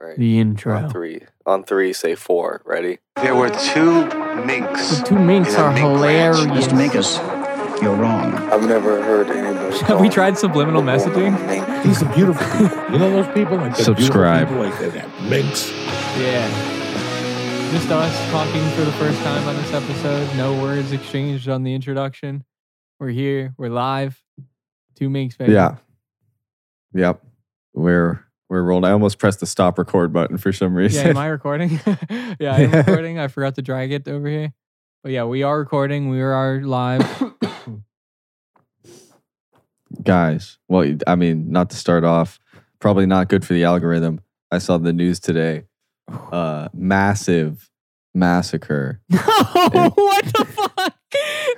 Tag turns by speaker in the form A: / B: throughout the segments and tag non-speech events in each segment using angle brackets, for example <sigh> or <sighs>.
A: right?
B: The intro.
A: On three. On three, say four. Ready?
C: There were two minks.
B: The two minks are
C: mink ranch.
B: hilarious.
D: Mr. Minkus, you're wrong.
A: I've never heard anybody.
B: Have we tried subliminal messaging?
E: These are beautiful people. You know those people? Like
F: Subscribe.
E: Beautiful people, like that minks.
B: Yeah. Just us talking for the first time on this episode. No words exchanged on the introduction. We're here. We're live. Two minks, baby.
F: Yeah. Yep. We're we're rolling. I almost pressed the stop record button for some reason.
B: Yeah, am I recording? <laughs> yeah, I'm recording. I forgot to drag it over here. But yeah, we are recording. We are live. <coughs>
F: Guys, well, I mean, not to start off, probably not good for the algorithm. I saw the news today. <sighs> Uh massive massacre.
B: No, <laughs> what the fuck?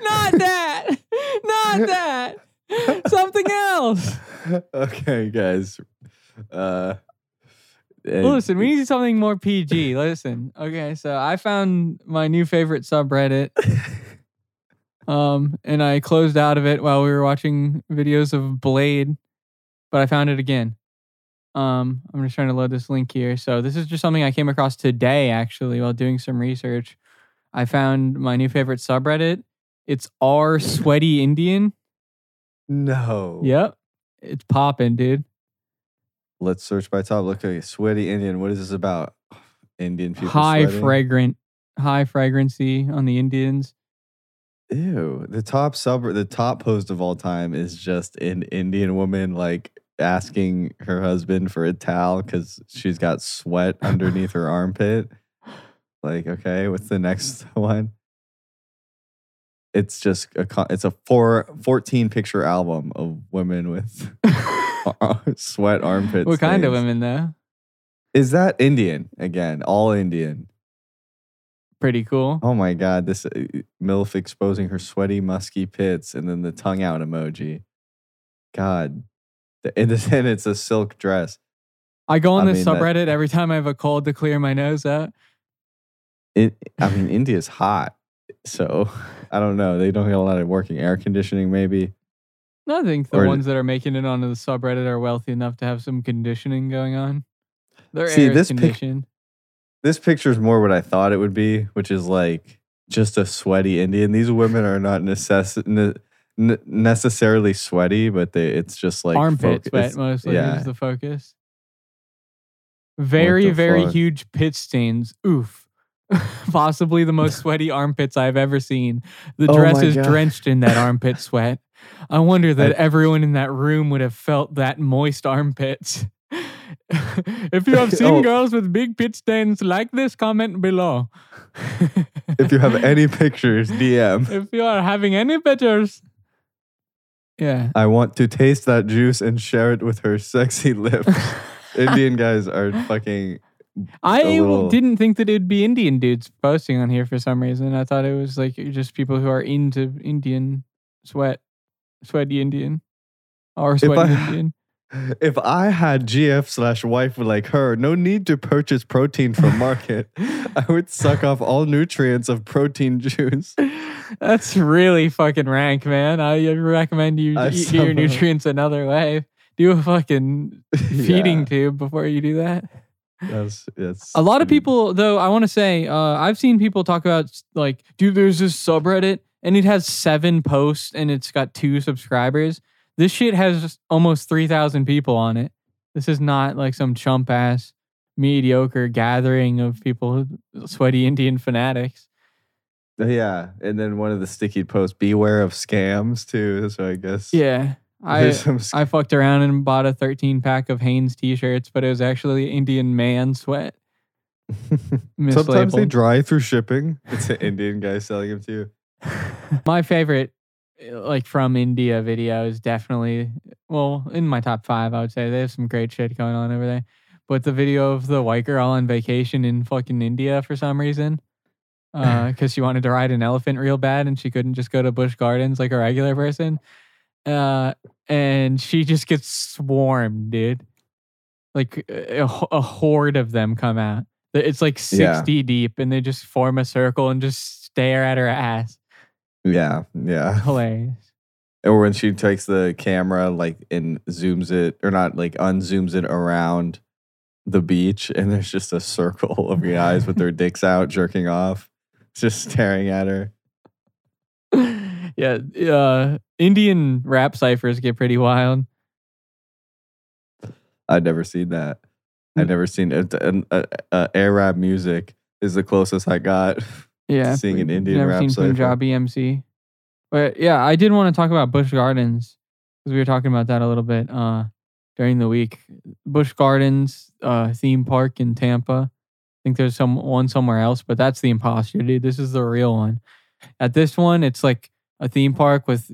B: Not <laughs> that. Not that. Something else.
F: okay, guys. Uh and-
B: Listen, we need something more PG. Listen. Okay, so I found my new favorite subreddit. <laughs> Um, and I closed out of it while we were watching videos of Blade, but I found it again. Um, I'm just trying to load this link here. So this is just something I came across today, actually, while doing some research. I found my new favorite subreddit. It's R Sweaty Indian.
F: no.
B: Yep, it's popping, dude.
F: Let's search by top. Look at sweaty Indian. What is this about? <sighs> Indian people.
B: high
F: sweating?
B: fragrant, high fragrancy on the Indians.
F: Ew. The top sub the top post of all time is just an Indian woman like asking her husband for a towel because she's got sweat underneath her armpit. <sighs> Like, okay, what's the next <laughs> one? It's just a it's a four, 14 picture album of women with <laughs> <laughs> sweat armpits.
B: what kind of women though?
F: Is that Indian again? All Indian.
B: Pretty cool.
F: Oh my god, this uh, MILF exposing her sweaty, musky pits and then the tongue out emoji. God. The- <laughs> And then it's a silk dress.
B: I go on
F: I
B: this
F: mean, that-
B: subreddit <laughs> every time I have a cold to clear my nose out.
F: It, I mean, India's hot. So I don't know. They don't get a lot of working air conditioning, maybe.
B: I think the
F: Or-
B: ones that are making it onto the subreddit are wealthy enough to have some conditioning going on. Their
F: See,
B: air is
F: this pic- This picture is more what I thought it would be, which is like just a sweaty Indian. These women are not necess- ne- ne- necessarily sweaty, but they it's just like
B: Armpit
F: foc-
B: sweat mostly
F: yeah.
B: is the focus. Very, very
F: fuck?
B: huge pit stains. Oof. <laughs> Possibly the most <laughs> sweaty armpits I've ever seen. The
F: Oh
B: dress
F: my
B: is
F: God.
B: drenched in that armpit sweat. I wonder that
F: I-
B: everyone in that room would have felt that moist armpits. <laughs> if you have seen
F: Oh.
B: girls with big pit stains like this, comment below.
F: If you have any <laughs> pictures, DM.
B: if you are having any pictures, yeah.
F: I want to taste that juice and share it with her sexy <laughs> lips. Indian guys are fucking.
B: I
F: little-
B: didn't think that it'd be Indian dudes posting on here for some reason. I thought it was like just people who are into Indian sweat, sweaty Indian, or sweaty
F: I-
B: Indian. <laughs>
F: If I had GF slash wife like her, no need to purchase protein from market. <laughs> I would suck off all nutrients of protein juice. <laughs>
B: That's really fucking rank, man. I recommend you
F: I
B: eat your nutrients another way. Do a fucking feeding
F: Yeah,
B: tube before you do that.
F: That's, that's
B: A lot of people, though, I want to say, uh, I've seen people talk about like, dude, there's this subreddit and it has seven posts and it's got two subscribers. This shit has almost 3,000 people on it. This is not like some chump ass, mediocre gathering of people, sweaty Indian fanatics.
F: Yeah, and then one of the sticky posts: "Beware of scams." Too. So I guess
B: Yeah. I,
F: sc-
B: I fucked around and bought a 13 pack of Hanes t shirts, but it was actually Indian man sweat. <laughs>
F: Sometimes they dry through shipping. It's an Indian guy selling them to you. <laughs>
B: my favorite uh, like from india video is definitely well in my top five i would say. They have some great shit going on over there. But the video of the white girl on vacation in fucking india for some reason <laughs> because she wanted to ride an elephant real bad and she couldn't just go to Busch Gardens like a regular person. Uh and she just gets swarmed dude. Like a, a horde of them come out. It's like 60
F: Yeah.
B: deep and they just form a circle and just stare at her ass
F: Yeah, yeah. <laughs>
B: hilarious.
F: Or when she takes the camera like and zooms it, or not like unzooms it around the beach and there's just a circle <laughs> of guys with their dicks out jerking off, just staring at her. <laughs>
B: yeah, uh, Indian rap ciphers get pretty wild.
F: I've never seen that. I'd
B: Mm.
F: never seen it. Uh, uh, Arab music is the closest I got.
B: Yeah,
F: Seeing an Indian
B: never
F: rap
B: seen
F: cipher.
B: Punjabi MC. But yeah, I did want to talk about Busch Gardens because we were talking about that a little bit uh, during the week. Busch Gardens uh, theme park in Tampa. I think there's some one somewhere else, but that's the imposter, dude. This is the real one. At this one, it's like a theme park with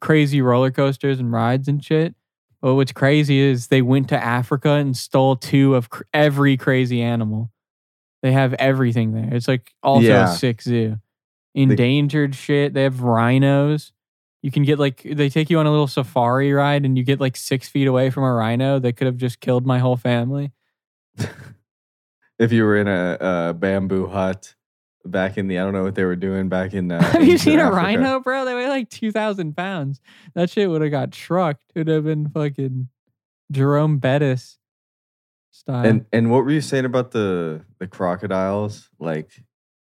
B: crazy roller coasters and rides and shit. But what's crazy is they went to Africa and stole two of cr- every crazy animal. They have everything there. It's like also
F: Yeah.
B: a sick zoo. Endangered shit. They have rhinos. You can get like they take you on a little safari ride and you get like six feet away from a rhino that could have just killed my whole family. <laughs>
F: If you were in a, bamboo hut back in the, I don't know what they were doing back in. Uh, <laughs>
B: have you seen a
F: Africa.
B: rhino, bro? They weigh like two thousand pounds. That shit would have got trucked. It would have been fucking Jerome Bettis style.
F: And and what were you saying about the the crocodiles? Like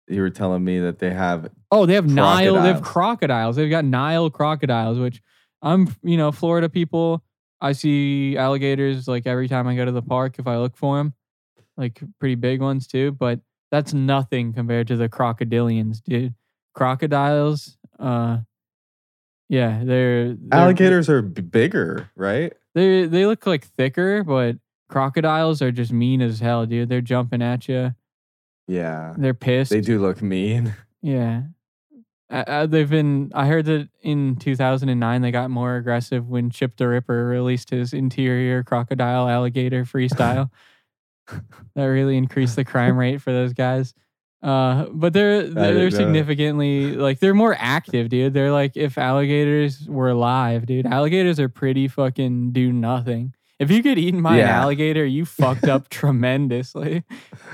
F: you were telling me that they have
B: Oh, they have Nile. They have
F: Crocodiles.
B: They've got Nile crocodiles, which I'm, you know, Florida people. I see alligators like every time I go to the park if I look for them, like pretty big ones too. But that's nothing compared to the crocodilians, dude. Crocodiles, uh, yeah, they're, they're
F: alligators are b- bigger, right?
B: They they look like thicker, but crocodiles are just mean as hell, dude. They're jumping at you.
F: Yeah,
B: They're pissed.
F: they do look mean. <laughs>
B: Yeah. Uh, uh, they've been. I heard that in 2009 they got more aggressive when Chip Tha Ripper released his interior crocodile alligator freestyle. <laughs> that really increased the crime rate for those guys. Uh, but they're they're, they're significantly like they're more active, dude. They're like if alligators were alive, dude. Alligators are pretty fucking do nothing. If you get eaten by an alligator, you fucked up <laughs> tremendously.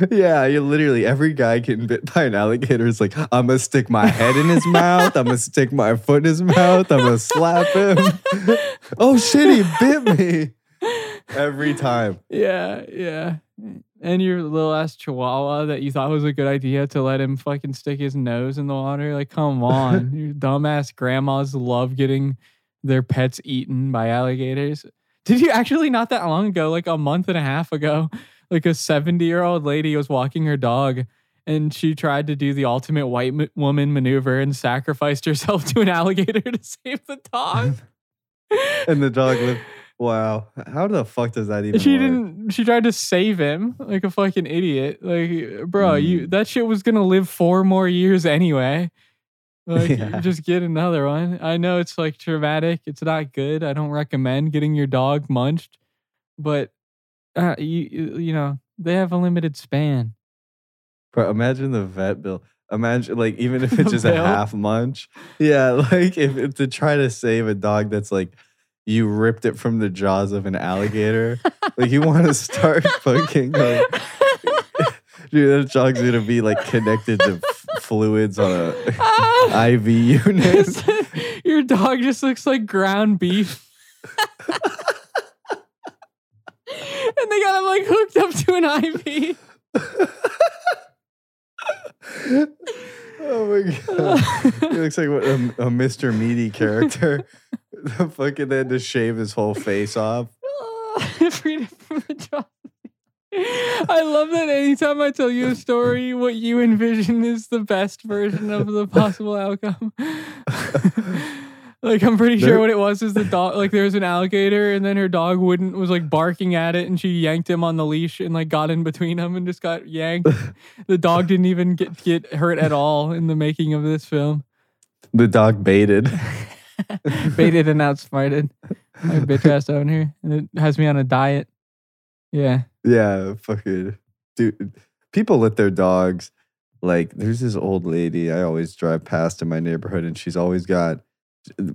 F: yeah, you literally every guy getting bit by an alligator is like, I'm gonna stick my head in his mouth. I'm gonna stick my foot in his mouth. I'm gonna slap him. <laughs> oh shit, he bit me every time.
B: Yeah, yeah. And your little ass chihuahua that you thought was a good idea to let him fucking stick his nose in the water. Like, come on. <laughs> Your dumbass grandmas love getting their pets eaten by alligators. Did you actually not that long ago, like a month and a half ago, like a 70 year old lady was walking her dog and she tried to do the ultimate white m- woman maneuver and sacrificed herself to an alligator to save the dog? <laughs>
F: And the dog lived. Wow, how the fuck does that even?
B: she
F: work?
B: didn't she tried to save him like a fucking idiot like bro
F: Mm.
B: you that shit was gonna live four more years anyway like <laughs>
F: Yeah.
B: just get another one i know it's like traumatic it's not good i don't recommend getting your dog munched but uh, you you know they have a limited span
F: But imagine the vet bill. Imagine like even if <laughs> it's just a half munch. Yeah, <laughs> like if, if to try to save a dog that's like you ripped it from the jaws of an alligator. like you want to start fucking like dude, that dog's gonna be like connected to fluids on a
B: Ah! <laughs>
F: IV unit. <laughs>
B: your dog just looks like ground beef <laughs> and they got him like hooked up to an iv
F: oh my god. He looks like a, a Mr. Meaty character. the fucking they had to shave his whole face off.
B: Freedom from the jaws. I love that anytime I tell you a story, what you envision is the best version of the possible outcome. like I'm pretty sure what it was is the dog like there was an alligator and then her dog wouldn't was like barking at it and she yanked him on the leash and like got in between them and just got yanked. <laughs> the dog didn't even get get hurt at all in the making of this film.
F: The dog baited. <laughs>
B: Baited and outsmarted. My bitch ass owner. And it has me on a diet. Yeah.
F: Yeah, fucking dude. People let their dogs like. There's this old lady I always drive past in my neighborhood, and she's always got.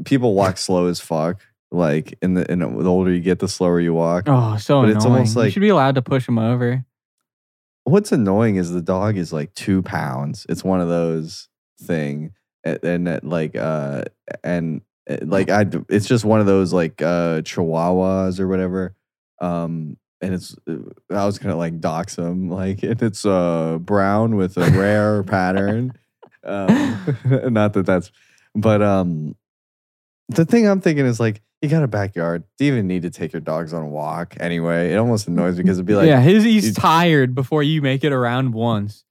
F: People walk <laughs> slow as fuck. Like, in the and the older you get, the slower you walk.
B: Oh, so
F: But
B: annoying.
F: it's almost like you
B: should be allowed to push them over.
F: What's annoying is the dog is like two pounds. It's one of those thing, and, and like uh and uh, like I, it's just one of those like uh chihuahuas or whatever. Um, and it's uh, I was gonna like dox him, like and it's uh brown with a rare <laughs> pattern. Um, <laughs> not that that's, but um, the thing I'm thinking is like you got a backyard. Do you even need to take your dogs on a walk anyway? It almost annoys me because it'd be like,
B: yeah, his, he's tired before you make it around once.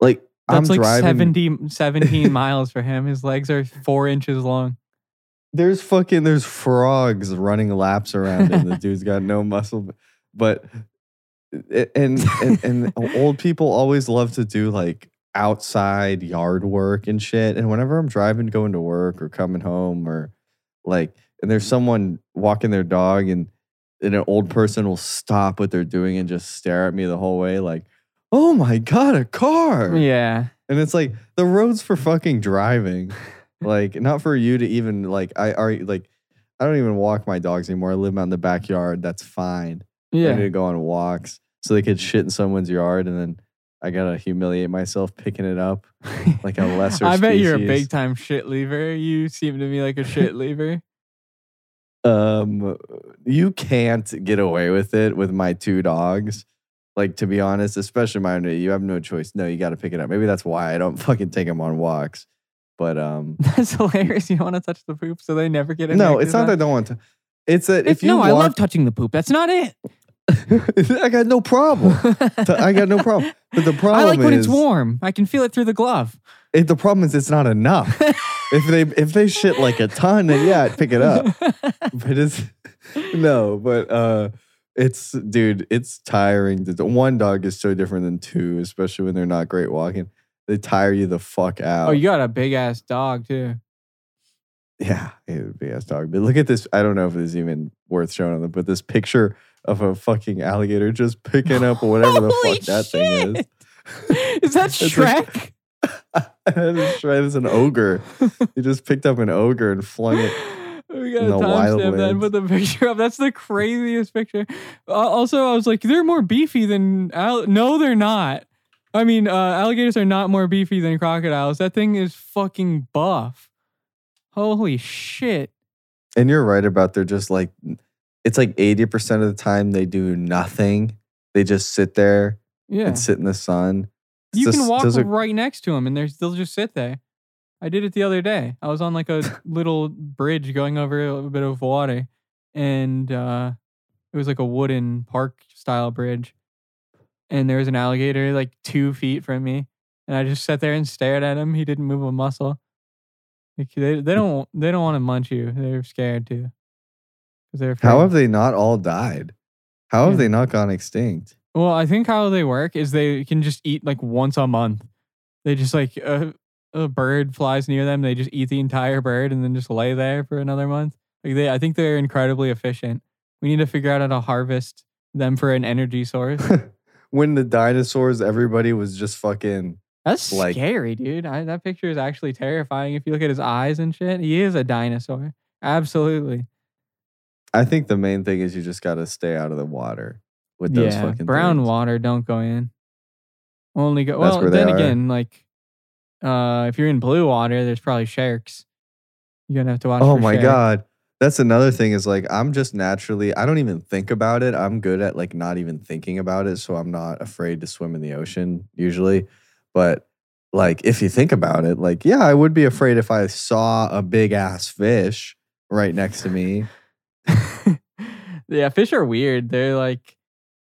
F: like
B: That's
F: I'm
B: like
F: driving.
B: 70, 17 <laughs> miles for him. His legs are four inches long.
F: there's fucking there's frogs running laps around him. the dude's got no muscle, but and and, and <laughs> old people always love to do like outside yard work and shit. And whenever I'm driving, going to work or coming home, or like, and there's mm-hmm. someone walking their dog, and and an old person will stop what they're doing and just stare at me the whole way, like, "Oh my god, a car!"
B: Yeah.
F: And it's like the road's for fucking driving, <laughs> like not for you to even like. I are like, I don't even walk my dogs anymore. I live out in the backyard. That's fine. I need
B: Yeah.
F: to go on walks so they could shit in someone's yard, and then I gotta humiliate myself picking it up like a <laughs> lesser.
B: I bet you're a big time shit lever. You seem to me like a shit lever.
F: Um, you can't get away with it with my two dogs. Like to be honest, especially mine, you have no choice. No, you got to pick it up. Maybe that's why I don't <laughs> fucking take them on walks. But um, <laughs>
B: That's hilarious. You don't want to touch the poop so they never get it.
F: no, it's not that I don't want to. It's that
B: If,
F: if you
B: no,
F: walk,
B: I love touching the poop. That's not it. <laughs>
F: I got no problem. I got no problem. But the problem is. <laughs>
B: I like when
F: is,
B: it's warm. I can feel it through the glove.
F: It, the problem is it's not enough. <laughs> if they if they shit like a ton, then yeah, I'd pick it up. but it's no, but uh it's dude, it's tiring. to- One dog is so different than two, especially when they're not great walking. They tire you the fuck out.
B: oh, you got a big ass dog too.
F: yeah, it would be ass dog. But look at this. I don't know if it's even worth showing them, but this picture of a fucking alligator just picking up <laughs> whatever the fuck that thing is.
B: Is that <laughs>
F: It's like-
B: Shrek? <laughs>
F: That's right. It's an ogre. He just picked up an ogre and flung it.
B: we gotta
F: in the
B: timestamp that and put the picture up. That's the craziest picture. Uh, also, I was like, they're more beefy than al- no, they're not. I mean, uh, alligators are not more beefy than crocodiles. That thing is fucking buff. Holy shit!
F: And you're right about they're just like it's like 80% of the time they do nothing. They just sit there
B: Yeah,
F: and sit in the sun. It's
B: you can walk
F: are-
B: right next to them, and they're they'll just sit there. I did it the other day. I was on like a <laughs> little bridge going over a little bit of water, and uh, it was like a wooden park style bridge. And there was an alligator like two feet from me, and I just sat there and stared at him. He didn't move a muscle. Like, they they don't they don't want to munch you. They're scared too.
F: How have they not all died? How have
B: Yeah.
F: they not gone extinct?
B: Well, I think how they work is they can just eat like once a month. They just like a, a bird flies near them, they just eat the entire bird and then just lay there for another month. Like they, I think they're incredibly efficient. We need to figure out how to harvest them for an energy source. <laughs>
F: when the dinosaurs, everybody was just fucking
B: That's
F: Like-
B: scary, dude. I, that picture is actually terrifying. If you look at his eyes and shit, he is a dinosaur. Absolutely.
F: I think the main thing is you just gotta stay out of the water with those
B: yeah,
F: fucking
B: brown
F: things.
B: water don't go in. Only go
F: That's
B: well. Then again, like uh, if you're in blue water, there's probably sharks. You're gonna have to watch.
F: Oh my
B: sharks.
F: god. That's another thing is like I'm just naturally I don't even think about it. I'm good at like not even thinking about it, so I'm not afraid to swim in the ocean usually. But like if you think about it, like yeah, I would be afraid if I saw a big ass fish right next to me.
B: Yeah, fish are weird. They're like,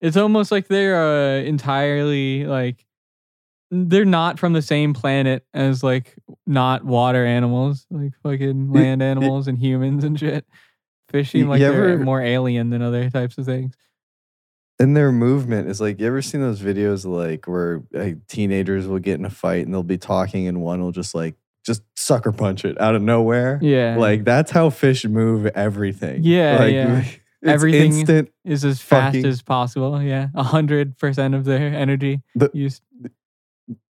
B: it's almost like they're uh, entirely like, they're not from the same planet as like not water animals, like fucking land animals and humans and shit. Fish seem like
F: you
B: they're
F: ever-
B: more alien than other types of things.
F: And their movement is like you ever seen those videos like where like, teenagers will get in a fight and they'll be talking and one will just like just sucker punch it out of nowhere.
B: Yeah,
F: Like that's how fish move everything.
B: Yeah,
F: like,
B: yeah.
F: It's
B: Everything-
F: instant.
B: is as fast
F: fucking-
B: as possible. Yeah, a hundred percent of their energy
F: The-
B: used.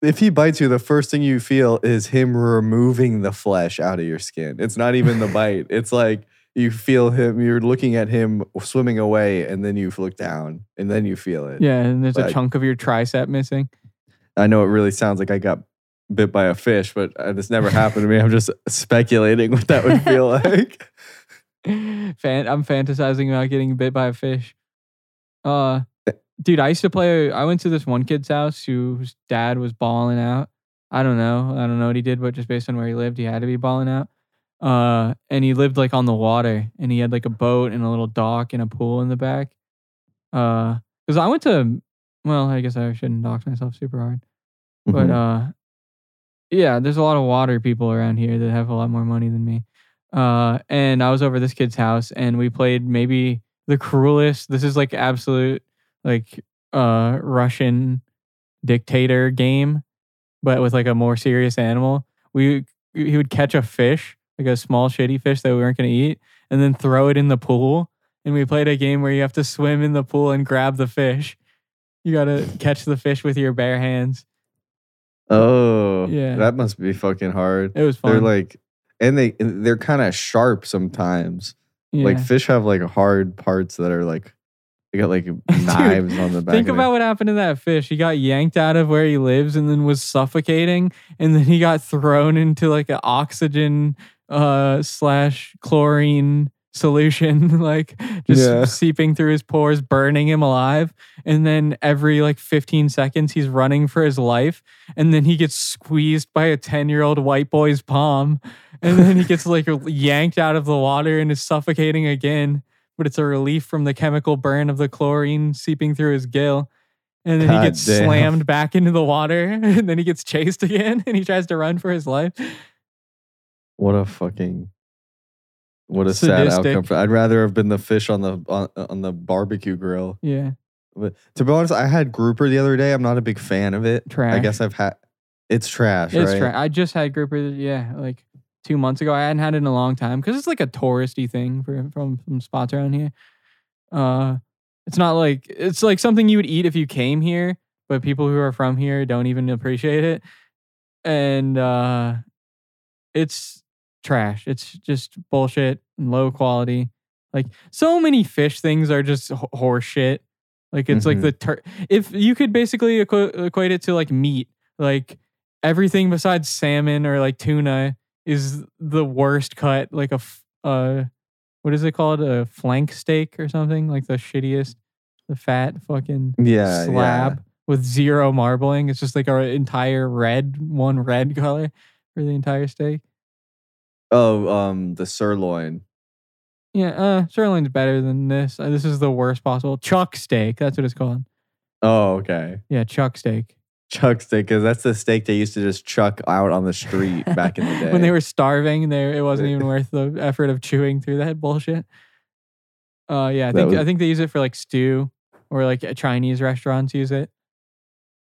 F: If he bites you, the first thing you feel is him removing the flesh out of your skin. It's not even the <laughs> bite. It's like you feel him. You're looking at him swimming away, and then you look down, and then you feel it.
B: Yeah, and there's a
F: Like-
B: chunk of your tricep missing.
F: I know it really sounds like I got bit by a fish, but uh, this never happened to me. I'm just speculating what that would feel <laughs> like. <laughs>
B: Fan- I'm fantasizing about getting bit by a fish. Uh, dude, I used to play. I went to this one kid's house whose dad was balling out. I don't know. I don't know what he did, but just based on where he lived, he had to be balling out. Uh, and he lived like on the water, and he had like a boat and a little dock and a pool in the back. Uh, because I went to, well, I guess I shouldn't dox myself super hard, but
F: Mhm.
B: uh, yeah, there's a lot of water people around here that have a lot more money than me. Uh, and I was over this kid's house, and we played maybe the cruelest. This is like absolute like uh Russian dictator game, but with like a more serious animal. We he would catch a fish, like a small shitty fish that we weren't gonna eat, and then throw it in the pool. And we played a game where you have to swim in the pool and grab the fish. You gotta catch the fish with your bare hands.
F: oh,
B: Yeah.
F: that must be fucking hard.
B: It was fun.
F: They're like, and they they're kind of sharp sometimes. Like fish have like hard parts that are like they got like <laughs> knives on the back.
B: Think about what happened to that fish. He got yanked out of where he lives and then was suffocating, and then he got thrown into like an oxygen uh slash chlorine solution, <laughs> like just
F: Yeah.
B: seeping through his pores, burning him alive. And then every like 15 seconds, he's running for his life, and then he gets squeezed by a 10 year old white boy's palm, and then he gets like <laughs> yanked out of the water and is suffocating again but it's a relief from the chemical burn of the chlorine seeping through his gill. And then
F: God
B: he gets
F: damn.
B: slammed back into the water, <laughs> and then he gets chased again, and he tries to run for his life.
F: What a fucking what a sad outcome. For, I'd rather have been the fish on the on, on the barbecue grill.
B: Yeah,
F: But to be honest, I had grouper the other day. I'm not a big fan of it.
B: Trash.
F: I guess I've had it's trash,
B: it's
F: right?
B: tra- I just had grouper, yeah, like two months ago. I hadn't had it in a long time because it's like a touristy thing for from some spots around here. Uh, it's not like it's like something you would eat if you came here, but people who are from here don't even appreciate it, and uh, it's trash. It's just bullshit and low quality. Like so many fish things are just h- horse shit. Like it's like
F: Mhm.
B: the tur- if you could basically equa- equate it to like meat, like everything besides salmon or like tuna is the worst cut. Like a f- uh, what is it called? A flank steak or something? Like the shittiest, the fat fucking
F: Yeah,
B: slab with zero marbling. It's just like our entire red, one red <laughs> color for the entire steak.
F: Oh, um, the sirloin.
B: Yeah, uh, sirloin's better than this. Uh, this is the worst possible. Chuck steak. That's what it's called.
F: Oh, okay.
B: Yeah, chuck steak.
F: Chuck steak, because that's the steak they used to just chuck out on the street back in the day. <laughs>
B: when they were starving, there it wasn't even <laughs> worth the effort of chewing through that bullshit. Uh, yeah, I
F: That
B: think
F: was-
B: I think they use it for like stew or like Chinese restaurants use it.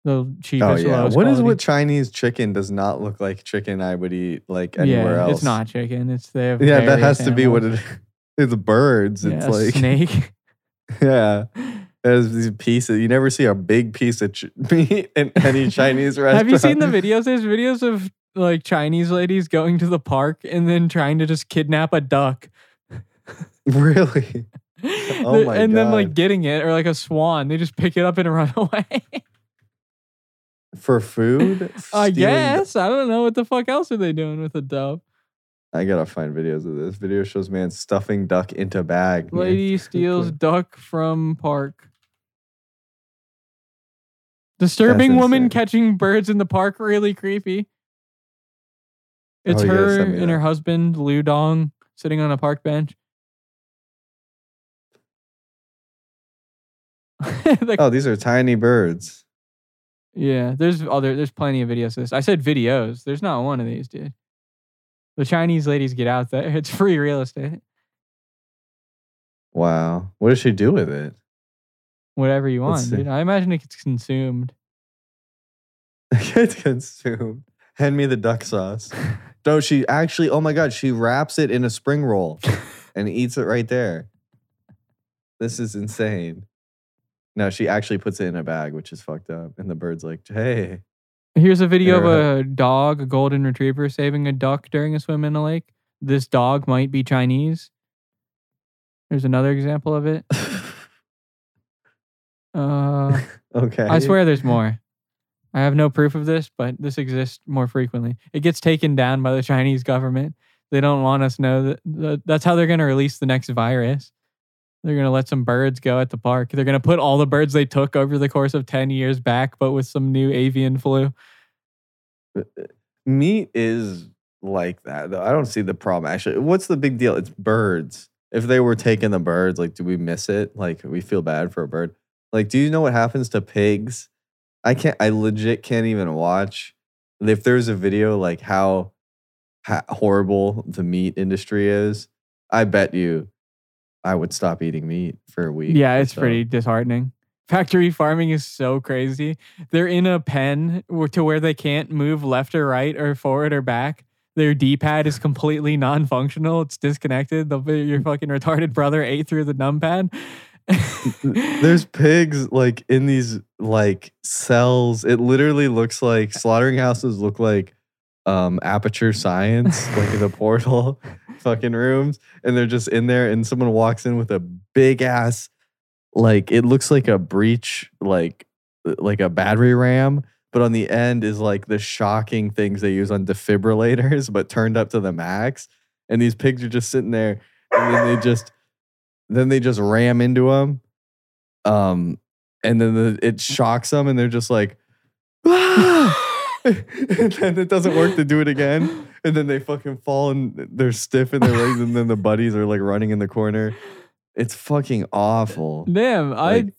B: The cheapest.
F: Oh yeah. What is
B: quality.
F: with Chinese chicken does not look like chicken I would eat like anywhere
B: yeah,
F: else.
B: It's not chicken. It's they have
F: Yeah, that has
B: various
F: to be what
B: animals.
F: it <laughs> It's birds.
B: Yeah,
F: It's
B: a
F: like
B: snake. <laughs>
F: Yeah. There's these pieces. You never see a big piece of ch- <laughs> meat in any Chinese restaurant.
B: Have you seen the videos? There's videos of like Chinese ladies going to the park and then trying to just kidnap a duck.
F: Really? Oh my
B: and then like getting it or like a swan. They just pick it up and run away.
F: For food? <laughs>
B: I guess. I don't know what the fuck else are they doing with a dove.
F: I gotta find videos of this. Video shows man stuffing duck into bag.
B: Lady <laughs> steals duck from park. Disturbing woman catching birds in the park. Really creepy. It's
F: Oh,
B: her and her husband, Liu Dong, sitting on a park bench. <laughs> The-
F: Oh, these are tiny birds.
B: Yeah, there's other there's plenty of videos of this. I said videos. There's not one of these, dude. The Chinese ladies get out there. <laughs> It's free real estate.
F: Wow. What does she do with it?
B: Whatever you want, dude. I imagine it gets consumed. <laughs>
F: it's consumed. Hand me the duck sauce. <laughs> No, she actually, oh my God, she wraps it in a spring roll and eats it right there. This is insane. No, she actually puts it in a bag, which is fucked up. And the bird's like, hey.
B: Here's a video of a dog, a golden retriever, saving a duck during a swim in a lake. This dog might be Chinese. There's another example of it. Uh, <laughs>
F: okay.
B: I swear there's more. I have no proof of this, but this exists more frequently. It gets taken down by the Chinese government. They don't want us to know that that's how they're going to release the next virus. They're gonna let some birds go at the park. They're gonna put all the birds they took over the course of ten years back, but with some new avian flu.
F: Uh, uh, meat is like that though. I don't see the problem actually. What's the big deal? It's birds. If they were taking the birds, like, do we miss it? Like, we feel bad for a bird. Like, do you know what happens to pigs? I can't. I legit can't even watch. If there's a video like how, how horrible the meat industry is, I bet you, I would stop eating meat for a week.
B: Yeah, it's
F: so.
B: pretty disheartening. Factory farming is so crazy. They're in a pen to where they can't move left or right or forward or back. Their D pad is completely non functional. It's disconnected. The, your fucking retarded brother ate through the numpad. <laughs>
F: There's pigs like in these like cells. It literally looks like <laughs> slaughtering houses look like um aperture science, like in the portal fucking rooms. And they're just in there and someone walks in with a big ass like it looks like a breach, like like a battery ram. But on the end is like the shocking things they use on defibrillators, <laughs> but turned up to the max. And these pigs are just sitting there, and then they just then they just ram into them um and then the, it shocks them and they're just like "Ah!" <laughs> and then it doesn't work to do it again and then they fucking fall and they're stiff in their legs and then the <laughs> buddies are like running in the corner it's fucking awful
B: Damn, I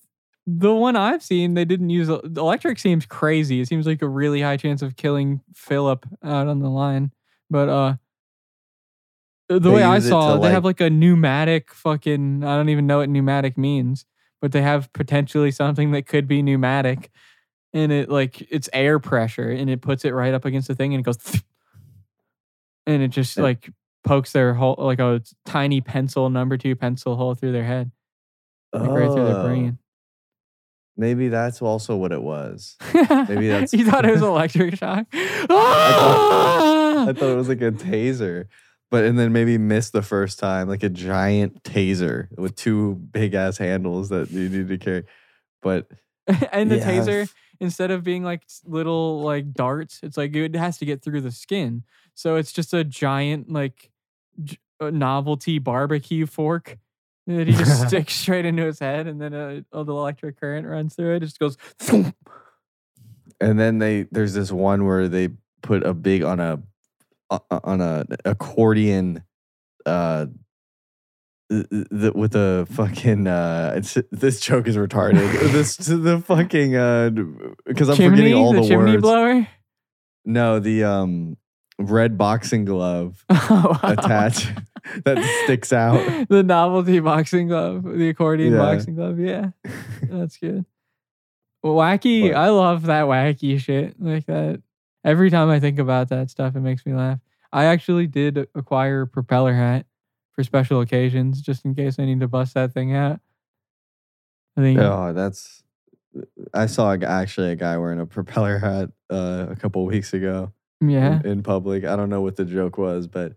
B: the one I've seen they didn't use electric seems crazy. It seems like a really high chance of killing Philip out on the line. But uh the way I
F: use it to,
B: saw, it, they have
F: like-
B: like a pneumatic fucking I don't even know what pneumatic means, but they have potentially something that could be pneumatic and it like it's air pressure and it puts it right up against the thing and it goes <laughs> and it just
F: Yeah.
B: like pokes their whole like a tiny pencil number 2 pencil hole through their head like right through their
F: Oh,
B: brain.
F: maybe that's also what it was
B: Maybe <laughs>
F: that's-
B: you thought it was <laughs> electric shock.
F: thought-
B: Ah!
F: i thought it was like a taser but and then maybe missed the first time like a giant taser with two big ass handles that you need to carry but <laughs>
B: and the
F: yeah,
B: taser, instead of being like little like darts, it's like it has to get through the skin. So it's just a giant like j- uh, novelty barbecue fork that he just <laughs> sticks straight into his head, and then a, a the electric current runs through it. It just goes. thump.
F: And then they there's this one where they put a big on a on a accordion uh th- th- th- with a fucking uh this joke is retarded. this <laughs> the fucking uh because I'm
B: chimney,
F: forgetting all
B: the,
F: the,
B: chimney
F: words.
B: blower.
F: No, the um red boxing glove <laughs>
B: Oh, wow.
F: attached <laughs> that sticks out.
B: the novelty boxing glove, the accordion
F: Yeah.
B: boxing glove. Yeah, that's good. Wacky.
F: But-
B: I love that wacky shit like that. Every time I think about that stuff, it makes me laugh. I actually did acquire a propeller hat for special occasions, just in case I need to bust that thing out. I think
F: Oh, that's I saw a, actually a guy wearing a propeller hat uh, a couple weeks ago.
B: yeah.
F: in, in public. I don't know what the joke was, but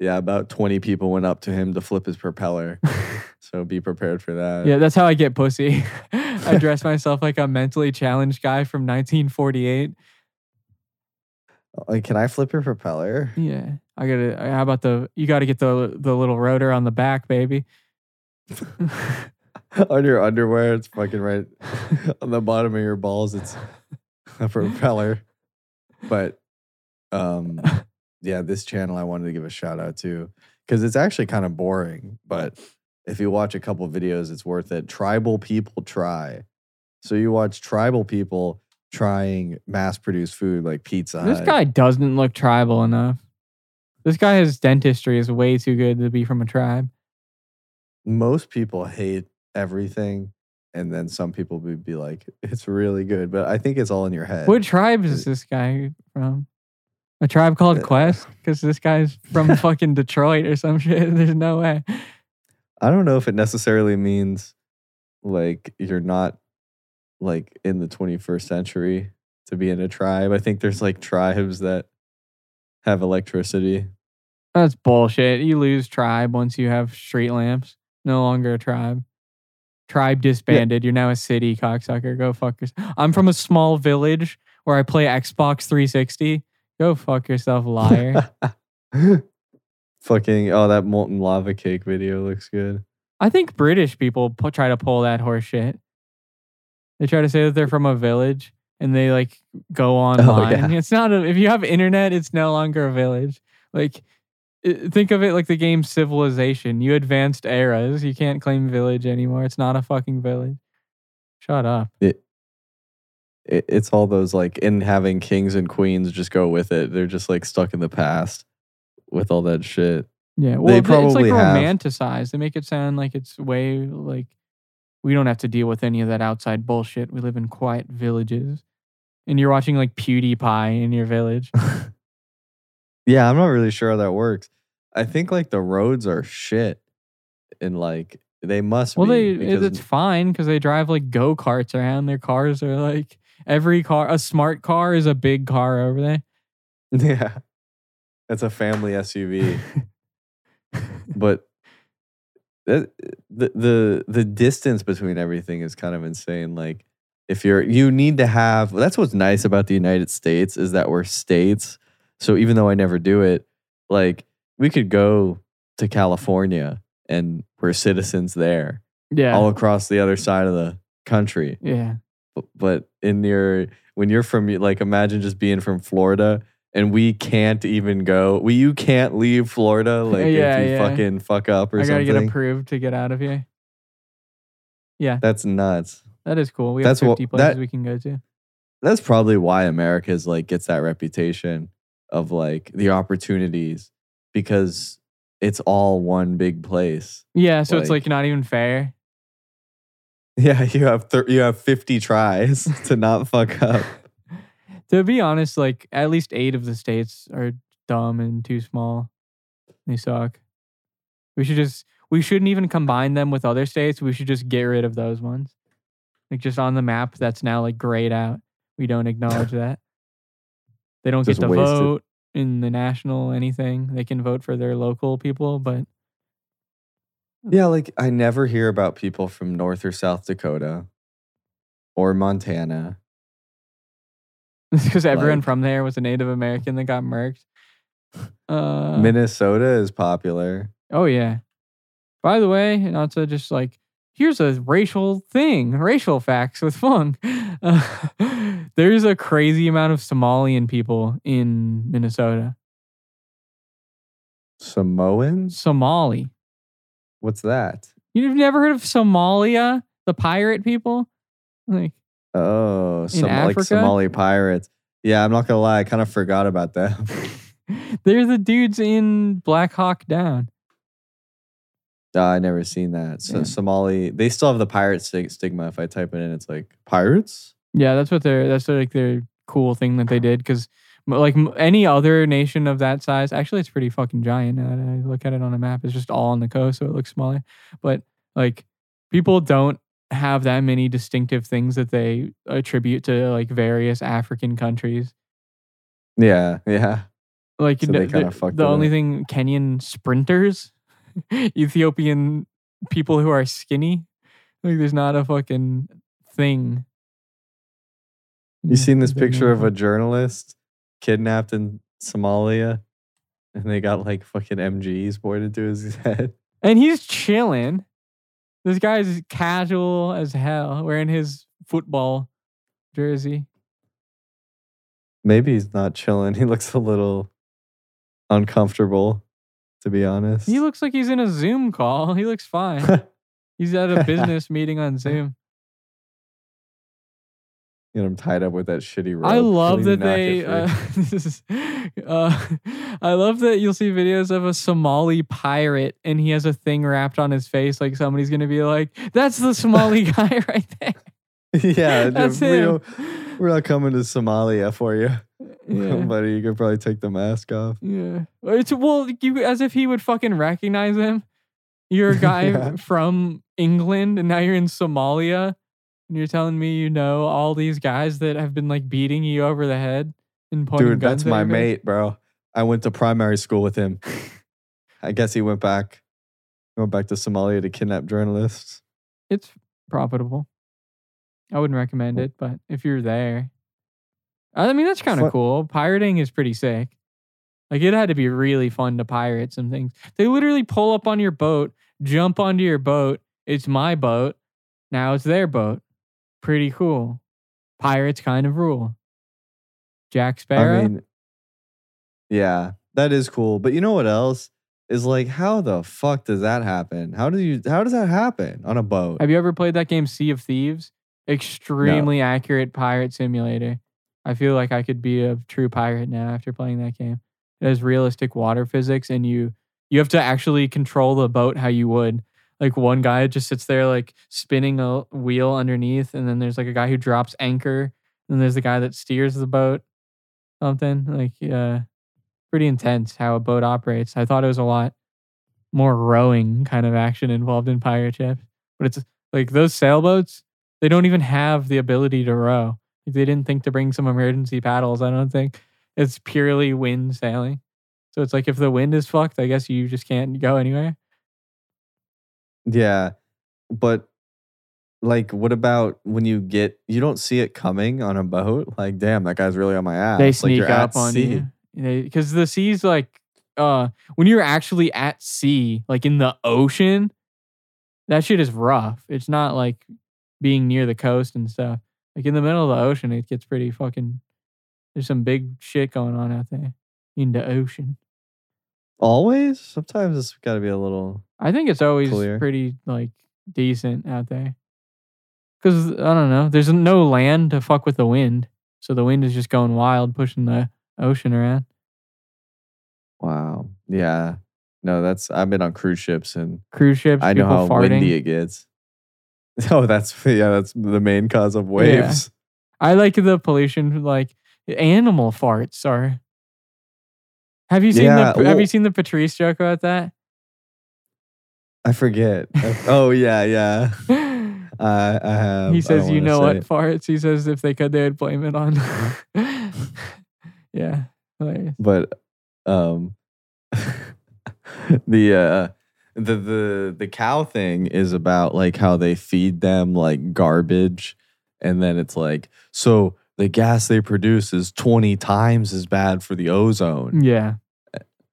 F: yeah, about 20 people went up to him to flip his propeller. <laughs> so be prepared for that.
B: Yeah, that's how I get pussy. <laughs> I dress myself like a mentally challenged guy from 1948.
F: Like, can I flip your propeller?
B: Yeah, I gotta. How about the? You got to get the the little rotor on the back, baby. <laughs>
F: on your underwear, it's fucking right <laughs> on the bottom of your balls. It's a propeller. But um, yeah, this channel I wanted to give a shout out to because it's actually kind of boring. But if you watch a couple videos, it's worth it. Tribal people try. So you watch tribal people trying mass produced food like Pizza
B: This
F: Hut.
B: guy doesn't look tribal enough. This guy his dentistry is way too good to be from a tribe.
F: most people hate everything. And then some people would be like, it's really good. But I think it's all in your head.
B: What tribe is this guy from? A tribe called
F: Uh,
B: Quest? <laughs> Because this guy's from <laughs> fucking Detroit or some shit. <laughs> There's no way.
F: I don't know if it necessarily means like you're not like in the 21st century to be in a tribe. I think there's like tribes that have electricity.
B: That's bullshit. You lose tribe once you have street lamps. No longer a tribe. Tribe disbanded. You're now a city, cocksucker. Go fuck yourself. I'm from a small village where I play Xbox 360. Go fuck yourself, liar. <laughs>
F: Fucking oh that molten lava cake video looks good.
B: I think British people pu- try to pull that horse shit. They try to say that they're from a village and they like go oh, online. It's not a, if you have internet, it's no longer a village. Like think of it like the game Civilization. You advanced eras. You can't claim village anymore. It's not a fucking village. Shut up.
F: It, it it's all those like in having kings and queens just go with it. They're just like stuck in the past with all that shit.
B: Yeah, well, th- it's like
F: probably have-
B: romanticized. They make it sound like it's way like we don't have to deal with any of that outside bullshit. We live in quiet villages, and you're watching like PewDiePie in your village. <laughs>
F: Yeah, I'm not really sure how that works. I think like the roads are shit, and like they must.
B: well,
F: be
B: they
F: because
B: it's fine because they drive like go karts around. Their cars are like every car. A smart car is a big car over there. <laughs>
F: yeah, it's a family SUV. <laughs> but the the the distance between everything is kind of insane. Like if you're you need to have that's what's nice about the United States is that we're states. So even though I never do it, like we could go to California and we're citizens there,
B: yeah,
F: all across the other side of the country.
B: yeah.
F: But, but in your when you're from like imagine just being from Florida and we can't even go. We you can't leave Florida <laughs> like
B: Yeah,
F: if you
B: yeah.
F: fucking fuck up or something.
B: I gotta get approved to get out of here. Yeah,
F: That's nuts.
B: that is cool. We
F: That's
B: have
F: what-
B: 50 places
F: that-
B: we can go to.
F: That's probably why America's like gets that reputation of like the opportunities because it's all one big place.
B: Yeah, so it's
F: like-
B: like not even fair. <laughs>
F: Yeah, you have thir- you have 50 tries <laughs> to not fuck up.
B: To be honest, like at least eight of the states are dumb and too small. They suck. We should just we shouldn't even combine them with other states. We should just get rid of those ones. Like just on the map that's now like grayed out. We don't acknowledge <laughs> that. They don't
F: Just
B: get to
F: wasted.
B: vote in the national anything. They can vote for their local people, but
F: Yeah, like I never hear about people from North or South Dakota or Montana. <laughs>
B: because everyone
F: Like-
B: from there was a Native American that got murked. Uh,
F: Minnesota is popular.
B: Oh yeah. By the way, not to just like here's a racial thing, racial facts with Funk. Uh, <laughs> there's a crazy amount of Somalian people in Minnesota.
F: Samoans?
B: Somali.
F: What's that?
B: You've never heard of Somalia, the pirate people? Like
F: Oh, some, like Somali pirates. Yeah, I'm not gonna lie, I kind of forgot about them. <laughs> <laughs>
B: they're the dudes in Black Hawk Down.
F: Ah, I never seen that. So
B: Yeah.
F: Somali, they still have the pirate stig- stigma. If I type it in, it's like pirates.
B: Yeah, that's what they're that's like their cool thing that they did because like any other nation of that size, actually, it's pretty fucking giant. Now that I look at it on a map, it's just all on the coast, so it looks smaller. But like people don't have that many distinctive things that they attribute to like various African countries.
F: Yeah, yeah.
B: Like
F: So
B: the, the- only thing Kenyan sprinters, <laughs> Ethiopian people who are skinny. Like there's not a fucking thing.
F: You seen this picture of a journalist kidnapped in Somalia, and they got like fucking MGs pointed to his <laughs> head.
B: And he's chilling. This guy's casual as hell, wearing his football jersey.
F: Maybe he's not chilling. He looks a little uncomfortable, to be honest.
B: He looks like he's in a Zoom call. He looks fine. <laughs> He's at a business meeting on Zoom.
F: Get him tied up with that shitty rope.
B: I love that they. Uh, this <laughs> is, uh, I love that you'll see videos of a Somali pirate and he has a thing wrapped on his face, like somebody's gonna be like, "That's the Somali <laughs> guy right there."
F: yeah, <laughs>
B: That's
F: we
B: him.
F: don't- we're not coming to Somalia for you,
B: Yeah.
F: buddy. You could probably take the mask off.
B: Yeah. It's well, you as if he would fucking recognize him. You're a guy
F: Yeah.
B: from England and now you're in Somalia and you're telling me you know all these guys that have been like beating you over the head and pointing
F: Dude,
B: guns
F: that's
B: at
F: my mate, bro. I went to primary school with him. <laughs> I guess he went back. He went back to Somalia to kidnap journalists.
B: It's profitable. I wouldn't recommend it, but if you're there, I mean that's kind of cool. Pirating is pretty sick. Like it had to be really fun to pirate some things. They literally pull up on your boat jump onto your boat. It's my boat. Now it's their boat. Pretty cool. Pirates kind of rule. Jack Sparrow.
F: I mean, yeah, that is cool. But you know what else is like? How the fuck does that happen? How do you? How does that happen on a boat?
B: Have you ever played that game Sea of Thieves? Extremely accurate pirate simulator. I feel like I could be a true pirate now after playing that game. It has realistic water physics and you you have to actually control the boat how you would. Like one guy just sits there like spinning a wheel underneath and then there's like a guy who drops anchor and there's the guy that steers the boat. Something like uh pretty intense how a boat operates. I thought it was a lot more rowing kind of action involved in pirate ship. But it's like those sailboats, they don't even have the ability to row. Like, they didn't think to bring some emergency paddles, I don't think. It's purely wind sailing. So it's like if the wind is fucked, I guess you just can't go anywhere.
F: Yeah, but like, what about when you get you don't see it coming on a boat? Like, damn, that guy's really on my ass.
B: they sneak
F: you're
B: up on
F: sea.
B: you. Because the sea's like, uh, when you're actually at sea, like in the ocean, that shit is rough. It's not like being near the coast and stuff. Like in the middle of the ocean, it gets pretty fucking. There's some big shit going on out there in the ocean.
F: Always, sometimes it's got to be a little.
B: I think it's always
F: Clear.
B: pretty like decent out there. Cause I don't know, there's no land to fuck with the wind, so the wind is just going wild, pushing the ocean around.
F: Wow. Yeah. No, that's I've been on cruise ships and
B: Cruise ships,
F: I know how
B: farting.
F: windy it gets. <laughs> Oh, that's yeah, that's the main cause of waves.
B: I like the pollution, like animal farts are. Have you seen
F: Yeah,
B: the Have you seen the Patrice joke about that?
F: I forget. oh yeah, yeah. <laughs> I I have.
B: he says, "You know what
F: it.
B: farts?" He says, "If they could, they would blame it on." <laughs> yeah, hilarious.
F: but um <laughs> the uh the the the cow thing is about like how they feed them like garbage and then it's like so the gas they produce is 20 times as bad for the ozone
B: Yeah.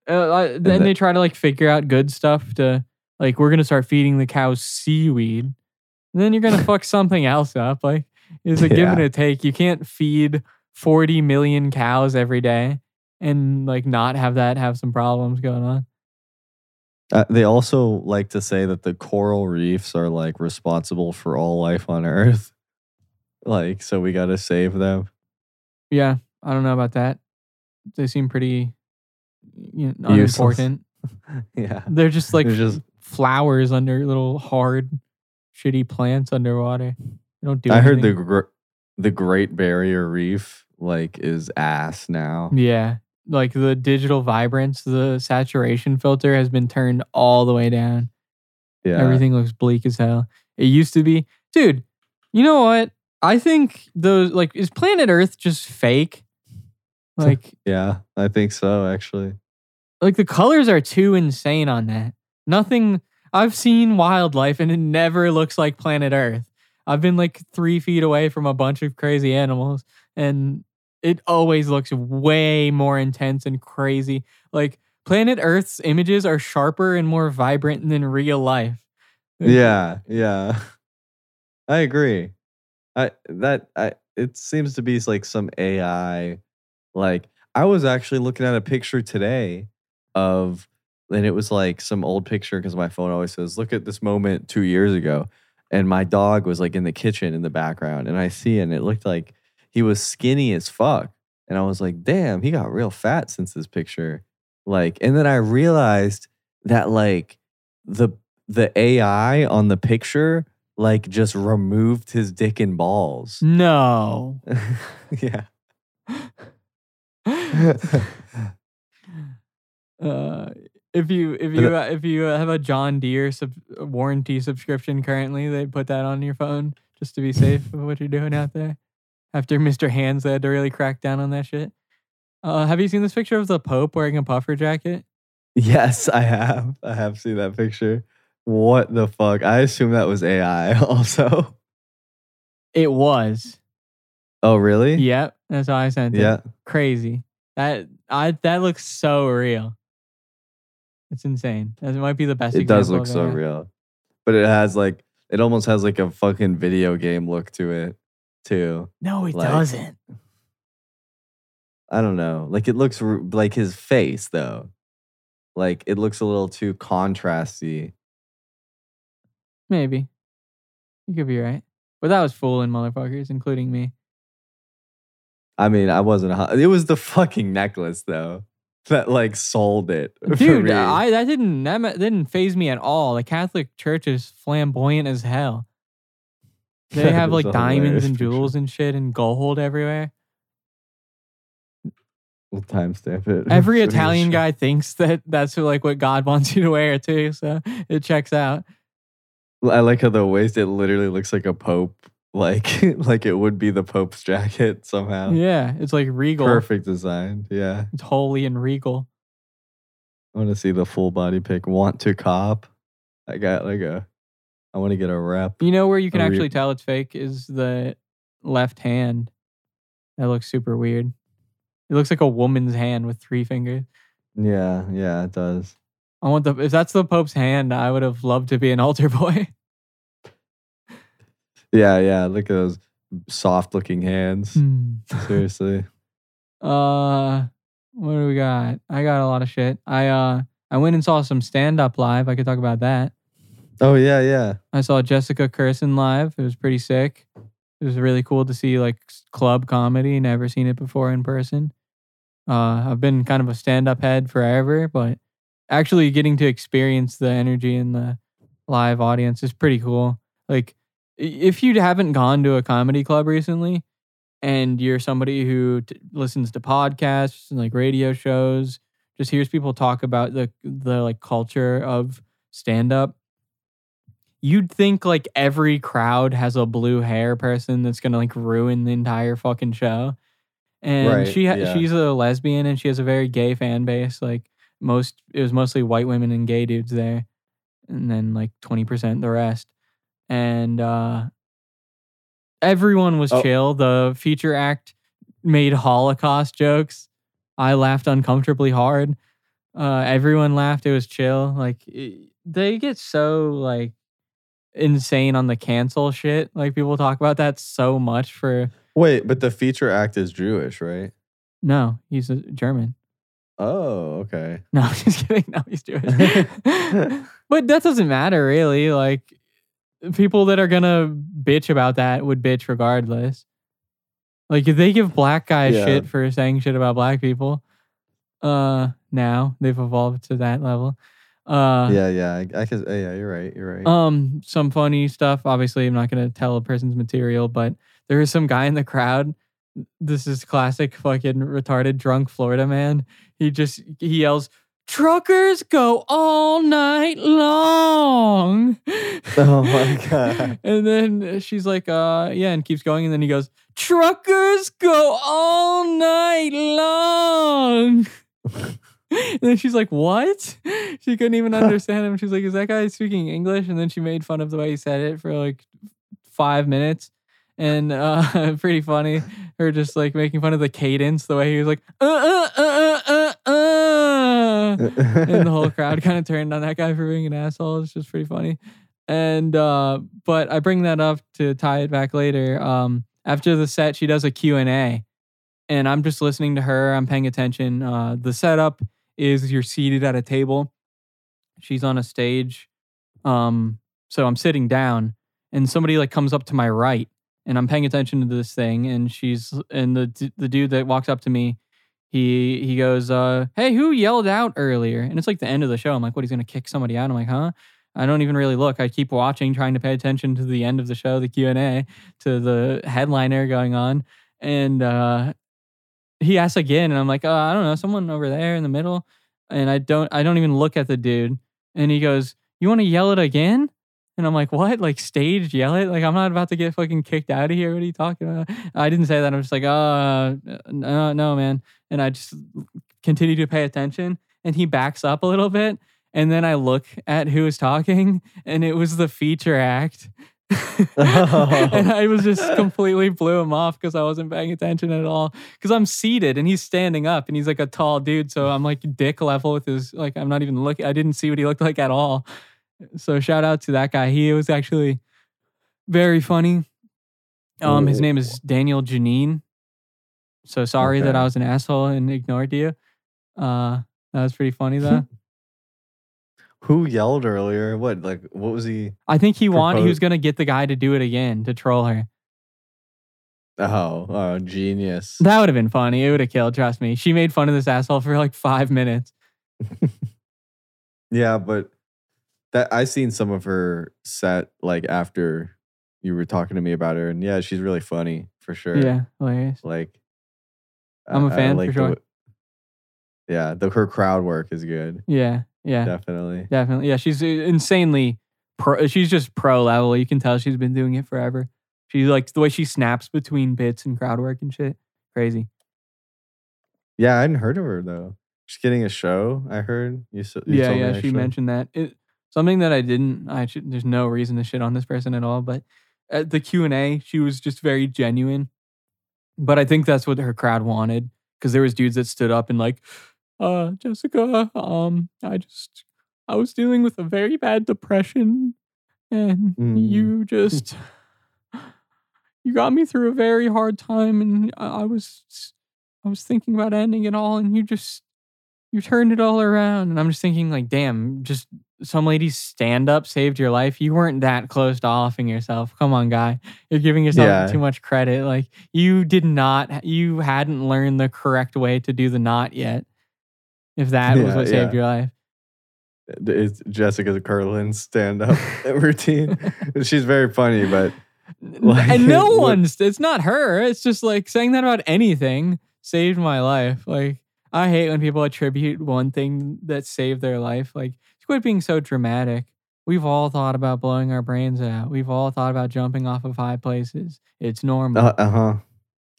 B: Uh, then
F: the-
B: they try to like figure out good stuff to like we're gonna start feeding the cows seaweed. And then you're gonna <laughs> fuck something else up. Like it's a give and a take. You can't feed 40 million cows every day and like not have that have some problems going on.
F: Uh, they also like to say that the coral reefs are like responsible for all life on earth like so we got to save them
B: Yeah, I don't know about that. They seem pretty you know,
F: Useless.
B: unimportant. <laughs>
F: yeah
B: They're just like
F: They're just-
B: flowers under little hard, shitty plants underwater. They don't do.
F: i heard the gr- the great barrier reef like is ass now
B: Yeah. Like the digital vibrance, the saturation filter has been turned all the way down.
F: yeah
B: Everything looks bleak as hell. It used to be, dude, you know what? I think those, like, is planet Earth just fake? <laughs> Like,
F: Yeah, I think so actually.
B: like the colors are too insane on that. Nothing, I've seen wildlife and it never looks like planet Earth. I've been like three feet away from a bunch of crazy animals and it always looks way more intense and crazy. Like planet Earth's images are sharper and more vibrant than real life.
F: Yeah, yeah. <laughs> I agree. I that I it seems to be like some AI like I was actually looking at a picture today of and it was like some old picture because my phone always says look at this moment 2 years ago and my dog was like in the kitchen in the background and I see and it looked like he was skinny as fuck and I was like damn he got real fat since this picture like and then I realized that like the the AI on the picture like just removed his dick and balls.
B: No. <laughs>
F: yeah. <laughs>
B: uh, if you if you uh, if you have a John Deere sub- warranty subscription currently, they put that on your phone just to be safe of what you're doing out there. After Mr. Hands, they had to really crack down on that shit. Uh, have you seen this picture of the Pope wearing a puffer jacket?
F: yes, I have. I have seen that picture. What the fuck? I assume that was AI <laughs> also.
B: It was.
F: Oh, really?
B: Yep, that's how I sent it.
F: Yeah.
B: Crazy. That I that looks so real. It's insane. That might be the best.
F: It does look so real. But it has like it almost has like a fucking video game look to it too.
B: No, it
F: Like-
B: doesn't.
F: I don't know. Like it looks like his face though. Like it looks a little too contrasty.
B: Maybe. You could be right. But that was fooling motherfuckers, including me.
F: I mean, I wasn't. a It was the fucking necklace though that like sold it. <laughs> for
B: Dude. I that didn't that didn't phase me at all. The Catholic Church is flamboyant as hell. <laughs> They have like diamonds and jewels and shit and gold everywhere.
F: We'll timestamp it. <laughs>
B: Every Italian guy thinks that that's like what God wants you to wear too, so it checks out.
F: I like how the waist it literally looks like a pope, like <laughs> like it would be the pope's jacket somehow.
B: Yeah, it's like regal.
F: Perfect design. Yeah,
B: It's holy and regal.
F: I want to see the full body pic. Want to cop? I got like a. I want to get a rep.
B: You know where you can
F: re-
B: actually tell it's fake is the left hand. That looks super weird. It looks like a woman's hand with three fingers.
F: Yeah, yeah, it does.
B: I want the if that's the Pope's hand, I would have loved to be an <laughs> altar boy.
F: Yeah, yeah. Look at those soft looking hands.
B: Hmm. <laughs>
F: Seriously.
B: uh what do we got? I got a lot of shit. I uh I went and saw some stand up live. I could talk about that.
F: Oh yeah, yeah.
B: I saw Jessica Kirson live. It was pretty sick. It was really cool to see like club comedy. Never seen it before in person. Uh, I've been kind of a stand up head forever, but actually getting to experience the energy in the live audience is pretty cool. Like, if you haven't gone to a comedy club recently and you're somebody who t- listens to podcasts and like radio shows, just hears people talk about the the like culture of stand up you'd think like every crowd has a blue hair person that's gonna like ruin the entire fucking show. And
F: Right,
B: she ha-
F: yeah.
B: she's a lesbian and she has a very gay fan base. Like most, it was mostly white women and gay dudes there, and then like twenty percent the rest. And uh everyone was
F: Oh.
B: chill. The feature act made Holocaust jokes. I laughed uncomfortably hard. Uh, everyone laughed. It was chill. Like i- they get so like insane on the cancel shit. Like people talk about that so much for
F: Wait, but the feature act is Jewish, right?
B: no, he's a German.
F: Oh, okay. <laughs>
B: No, I'm just kidding. No, he's <laughs> Jewish. but that doesn't matter really. Like people that are gonna bitch about that would bitch regardless. Like if they give black guys
F: Yeah.
B: shit for saying shit about black people, uh now they've evolved to that level. Uh
F: yeah, yeah. I, I could. Yeah, you're right. You're right.
B: Um, some funny stuff. Obviously, I'm not gonna tell a person's material, but there is some guy in the crowd. This is classic fucking retarded drunk Florida man. He just he yells, "Truckers go all night long." <laughs>
F: Oh my God. <laughs>
B: And then she's like, "Uh, yeah," and keeps going. And then he goes, "Truckers go all night long." <laughs> And then she's like, "What?" She couldn't even understand him. She's like, "Is that guy speaking English?" And then she made fun of the way he said it for like five minutes, and uh, <laughs> pretty funny. Her just like making fun of the cadence, the way he was like, "Uh uh uh uh uh,", uh," and the whole crowd kind of <laughs> turned on that guy for being an asshole. It's just pretty funny. And uh, but I bring that up to tie it back later. Um, after the set, she does a Q and A, and I'm just listening to her. I'm paying attention. Uh, the setup is you're seated at a table. She's on a stage. Um, so I'm sitting down and somebody like comes up to my right and I'm paying attention to this thing and she's and the the dude that walks up to me he he goes uh hey who yelled out earlier and it's like the end of the show I'm like what he's going to kick somebody out I'm like huh I don't even really look I keep watching trying to pay attention to the end of the show the Q&A to the headliner going on and uh he asks again and I'm like, uh, I don't know, someone over there in the middle. And I don't I don't even look at the dude. And he goes, You want to yell it again? And I'm like, What? Like stage yell it? Like I'm not about to get fucking kicked out of here. What are you talking about? I didn't say that. I'm just like, uh no, no, man. And I just continue to pay attention. And he backs up a little bit. And then I look at who was talking, and it was the feature act. <laughs> and I was just <laughs> completely blew him off because I wasn't paying attention at all. Because I'm seated and he's standing up and he's like a tall dude. So I'm like dick level with his, like, I'm not even looking, I didn't see what he looked like at all. So shout out to that guy. He was actually very funny. Um, his name is Daniel Janine. So sorry that I was an asshole and ignored you. Uh, that was pretty funny though. <laughs>
F: Who yelled earlier? What like what was he?
B: I think he wanted he was gonna get the guy to do it again to troll her.
F: Oh, oh, genius.
B: That would have been funny. It would have killed. Trust me. She made fun of this asshole for like five minutes. <laughs>
F: Yeah, but that I seen some of her set like after you were talking to me about her, and yeah, she's really funny for sure.
B: Yeah, hilarious.
F: like
B: I'm a fan for sure.
F: yeah, the her crowd work is good.
B: Yeah, yeah,
F: Definitely.
B: definitely. Yeah, she's uh, insanely pro. She's just pro level. You can tell she's been doing it forever. She like the way she snaps between bits and crowd work and shit. Crazy.
F: Yeah, I hadn't heard of her though. She's getting a show. I heard you. you
B: yeah, yeah. She mentioned that. It, something that I didn't. I should, there's no reason to shit on this person at all. But at the Q and A, she was just very genuine. But I think that's what her crowd wanted because there was dudes that stood up and like, uh, Jessica, um, I just I was dealing with a very bad depression, and
F: Mm.
B: you just you got me through a very hard time, and I, I was I was thinking about ending it all, and you just you turned it all around. And I'm just thinking, like, damn, just some lady's stand up saved your life. You weren't that close to offing yourself. Come on, guy. You're giving yourself
F: Yeah.
B: too much credit. Like, you did not, you hadn't learned the correct way to do the knot yet. If that was
F: Yeah,
B: what saved your life.
F: It's Jessica Curlin's stand up <laughs> <laughs> routine. She's very funny, but Like,
B: and no <laughs> one's, it's not her. It's just like saying that about anything saved my life. Like, I hate when people attribute one thing that saved their life. Like, quit being so dramatic. We've all thought about blowing our brains out. We've all thought about jumping off of high places. It's normal.
F: uh huh.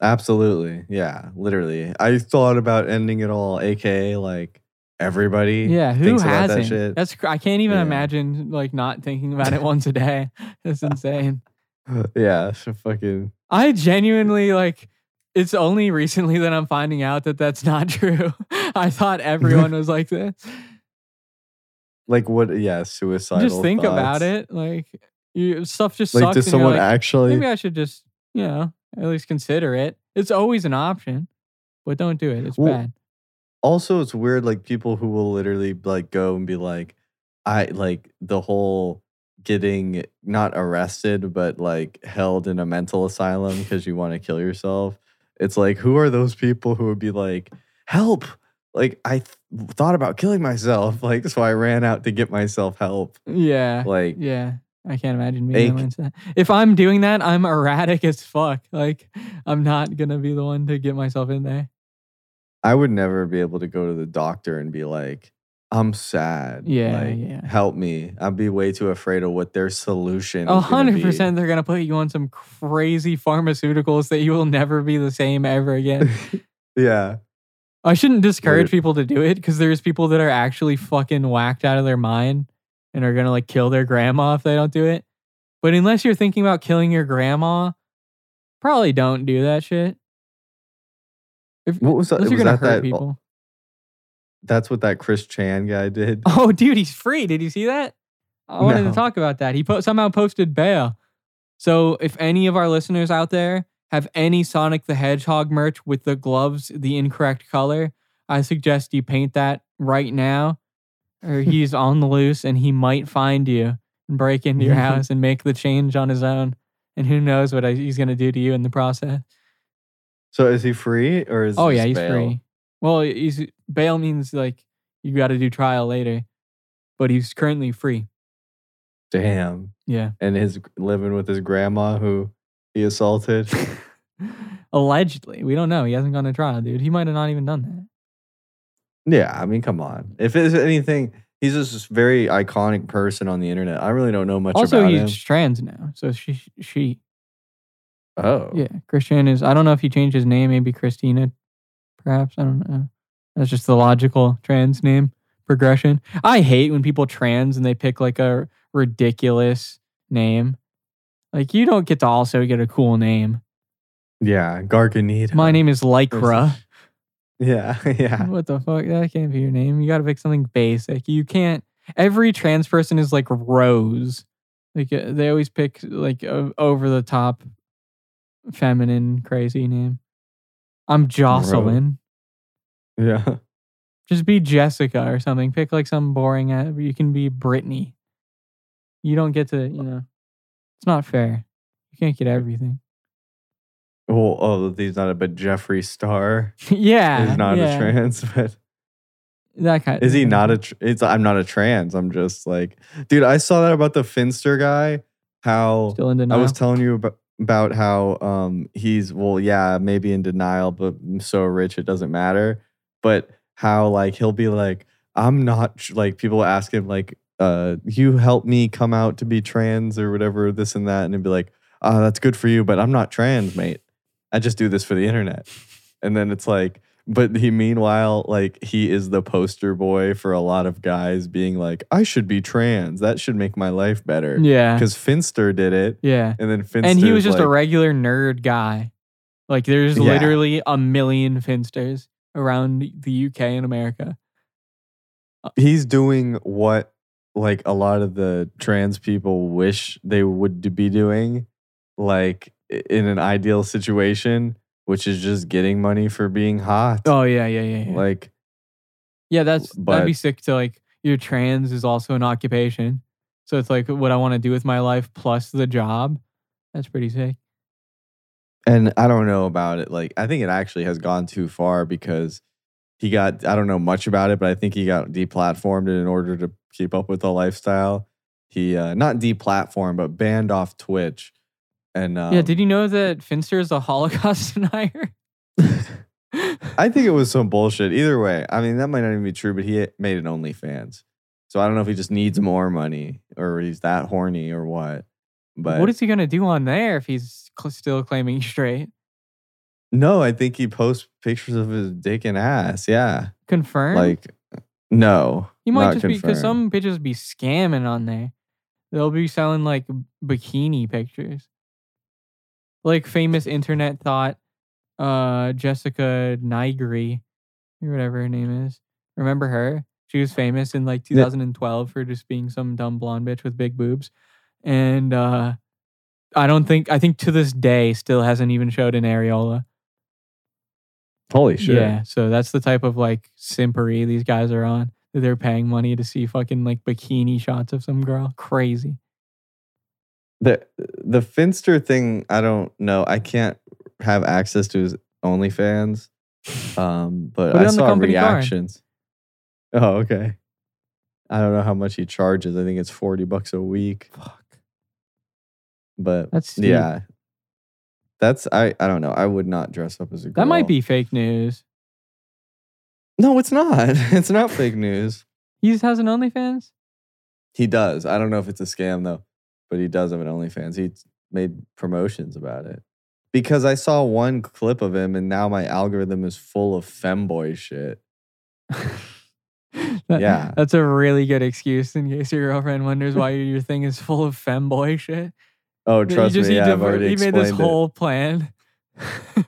F: Absolutely. Yeah, literally. I thought about ending it all, aka like everybody.
B: yeah, who
F: that
B: hasn't?
F: shit.
B: That's I can't even
F: Yeah.
B: imagine like not thinking about it <laughs> once a day. <laughs> That's insane.
F: yeah, so fucking
B: I genuinely like. It's only recently that I'm finding out that that's not <laughs> true. I thought everyone was like this.
F: Like what yeah, suicidal.
B: just think about it. Like you, stuff just
F: Like
B: sucks.
F: does someone
B: like,
F: actually
B: Maybe I should just, you know, at least consider it. It's always an option, but don't do it. It's
F: Well,
B: bad.
F: also it's weird like people who will literally like go and be like i like the whole getting not arrested but like held in a mental asylum because you want to kill yourself it's like who are those people who would be like help like i th- thought about killing myself like so i ran out to get myself help
B: Yeah.
F: like
B: yeah. I can't imagine being that mindset. If I'm doing that, I'm erratic as fuck. Like I'm not gonna be the one to get myself in there.
F: i would never be able to go to the doctor and be like i'm sad
B: Yeah,
F: like,
B: yeah.
F: help me i'd be way too afraid of what their solution
B: A
F: is
B: hundred percent. they're gonna put you on some crazy pharmaceuticals that you will never be the same ever again. <laughs>
F: yeah
B: I shouldn't discourage people to do it because there's people that are actually fucking whacked out of their mind and are gonna like kill their grandma if they don't do it. But unless you're thinking about killing your grandma, probably don't do that shit. If,
F: What was that?
B: unless you're
F: was
B: gonna
F: that
B: hurt
F: that?
B: Uh, people.
F: That's what that Chris Chan guy did. <laughs>
B: Oh, dude, he's free. Did you see that? I wanted
F: No.
B: to talk about that. He po- somehow posted bail. So if any of our listeners out there have any Sonic the Hedgehog merch with the gloves the incorrect color, I suggest you paint that right now, or <laughs> he's on the loose and he might find you and break into your house and make the change on his own. And who knows what he's gonna do to you in the process?
F: So is he free or is?
B: Oh yeah, he's
F: bail?
B: free. Well, he's bail means like you got to do trial later, but he's currently free.
F: Damn.
B: Yeah.
F: And his living with his grandma who he assaulted. <laughs>
B: Allegedly, we don't know. He hasn't gone to trial, dude. He might have not even done that.
F: yeah, I mean, come on. If it's anything, he's just this very iconic person on the internet. I really don't know much
B: also,
F: about
B: he's trans now, so she, she,
F: Oh,
B: yeah, Christian is. I don't know if he changed his name. Maybe Christina, perhaps. I don't know. That's just the logical trans name progression. I hate when people trans and they pick like a ridiculous name. Like you don't get to also get a cool name.
F: Yeah, Garganita.
B: My name is Lycra. <laughs>
F: Yeah, yeah.
B: What the fuck? That can't be your name. You got to pick something basic. You can't. Every trans person is like Rose. Like uh, they always pick like a over the top, feminine, crazy name. I'm Jocelyn.
F: Yeah.
B: Just be Jessica or something. Pick like some boring. You can be Brittany. You don't get to. You know, it's not fair. You can't get everything.
F: Well, oh, he's not a but Jeffree Star <laughs>
B: yeah,
F: is not
B: yeah,
F: a trans, <laughs> but
B: That kind.
F: is he not a? Tr- it's I'm not a trans. I'm just like, dude. I saw that about the Finster guy. How
B: Still in
F: I was telling you about about how um he's well, yeah, maybe in denial, but so rich it doesn't matter. But how like he'll be like, I'm not like people ask him like, uh, you help me come out to be trans or whatever, this and that, and he'd be like, oh, that's good for you, but I'm not trans, mate. I just do this for the internet. And then it's like, but he meanwhile, like he is the poster boy for a lot of guys being like, I should be trans. That should make my life better.
B: yeah,
F: Because Finster did it.
B: yeah.
F: And then Finster
B: and he was just a regular nerd guy. Like there's
F: Yeah.
B: literally a million Finsters around the UK and America.
F: he's doing what like a lot of the trans people wish they would be doing like in an ideal situation which is just getting money for being hot
B: Oh yeah, yeah, yeah, yeah.
F: like
B: yeah, that's that'd be sick to like your trans is also an occupation. So it's like what I want to do with my life plus the job. That's pretty sick.
F: and i don't know about it like i think it actually has gone too far because he got i don't know much about it but i think he got deplatformed in order to keep up with the lifestyle he uh not deplatformed but banned off twitch and um,
B: yeah, did you know that Finster is a Holocaust <laughs> denier? <laughs>
F: I think it was some bullshit. Either way, I mean that might not even be true, but he made an OnlyFans, so I don't know if he just needs more money or he's that horny or what. But
B: what is he gonna do on there if he's cl- still claiming straight?
F: No, I think he posts pictures of his dick and ass. Yeah,
B: Confirm.
F: like no,
B: You might just be because some bitches be scamming on there. They'll be selling like bikini pictures. Like famous internet thought, uh, Jessica Nigri, or whatever her name is. Remember her? She was famous in like 2012 for just being some dumb blonde bitch with big boobs, and uh, I don't think I think to this day still hasn't even showed an areola.
F: Holy shit.
B: Yeah, so that's the type of like simpery these guys are on. They're paying money to see fucking like bikini shots of some girl. Crazy.
F: The the Finster thing, I don't know. I can't have access to his OnlyFans, um, but
B: Put
F: I
B: on the
F: saw
B: company card.
F: reactions. Oh, okay. I don't know how much he charges. I think it's forty bucks a week.
B: Fuck.
F: But
B: That's steep.
F: yeah, that's I. I don't know. I would not dress up as a girl.
B: That might be fake news.
F: No, it's not. <laughs> It's not fake news.
B: He just has an OnlyFans.
F: He does. I don't know if it's a scam though, but he does have an OnlyFans. He made promotions about it because I saw one clip of him, and now my algorithm is full of femboy shit. <laughs>
B: That-
F: Yeah.
B: that's a really good excuse in case your girlfriend wonders why your thing is full of femboy shit.
F: Oh, trust
B: you just
F: me, yeah,
B: to
F: I've already
B: you made this
F: it.
B: whole plan. <laughs>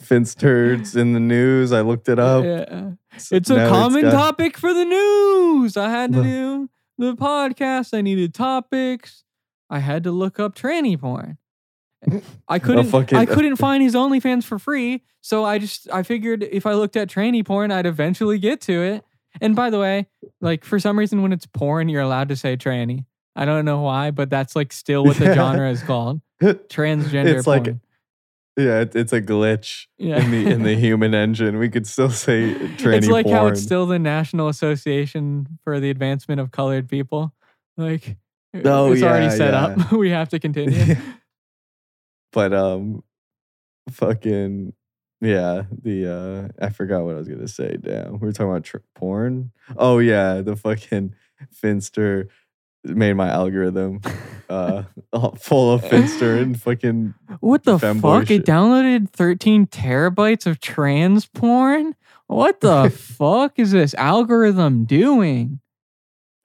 F: Finster's in the news. I looked it up.
B: Yeah.
F: So
B: It's a common
F: got-
B: topic for the news. I had to do the podcast. I needed topics. I had to look up tranny porn. I <laughs> couldn't.
F: fucking-
B: I couldn't find his OnlyFans for free, so I just I figured if I looked at tranny porn, I'd eventually get to it. And by the way, like for some reason, when it's porn, you're allowed to say tranny. I don't know why, but that's like still what the
F: Yeah.
B: genre is called. <laughs> Transgender
F: It's like- Yeah, it, it's a glitch
B: Yeah.
F: in the in the <laughs> human engine. We could still say tranny
B: it's like
F: porn.
B: how it's still the National Association for the Advancement of Colored People. Like,
F: Oh,
B: it's already set
F: yeah.
B: up. <laughs> we have to continue.
F: but um, fucking yeah. The uh, I forgot what I was gonna say. Damn, we were talking about tr- porn. Oh yeah, the fucking Finster made my algorithm uh <laughs> full of Finster and fucking
B: what the fuck?
F: shit.
B: It downloaded 13 terabytes of trans porn? What the <laughs> fuck is this algorithm doing?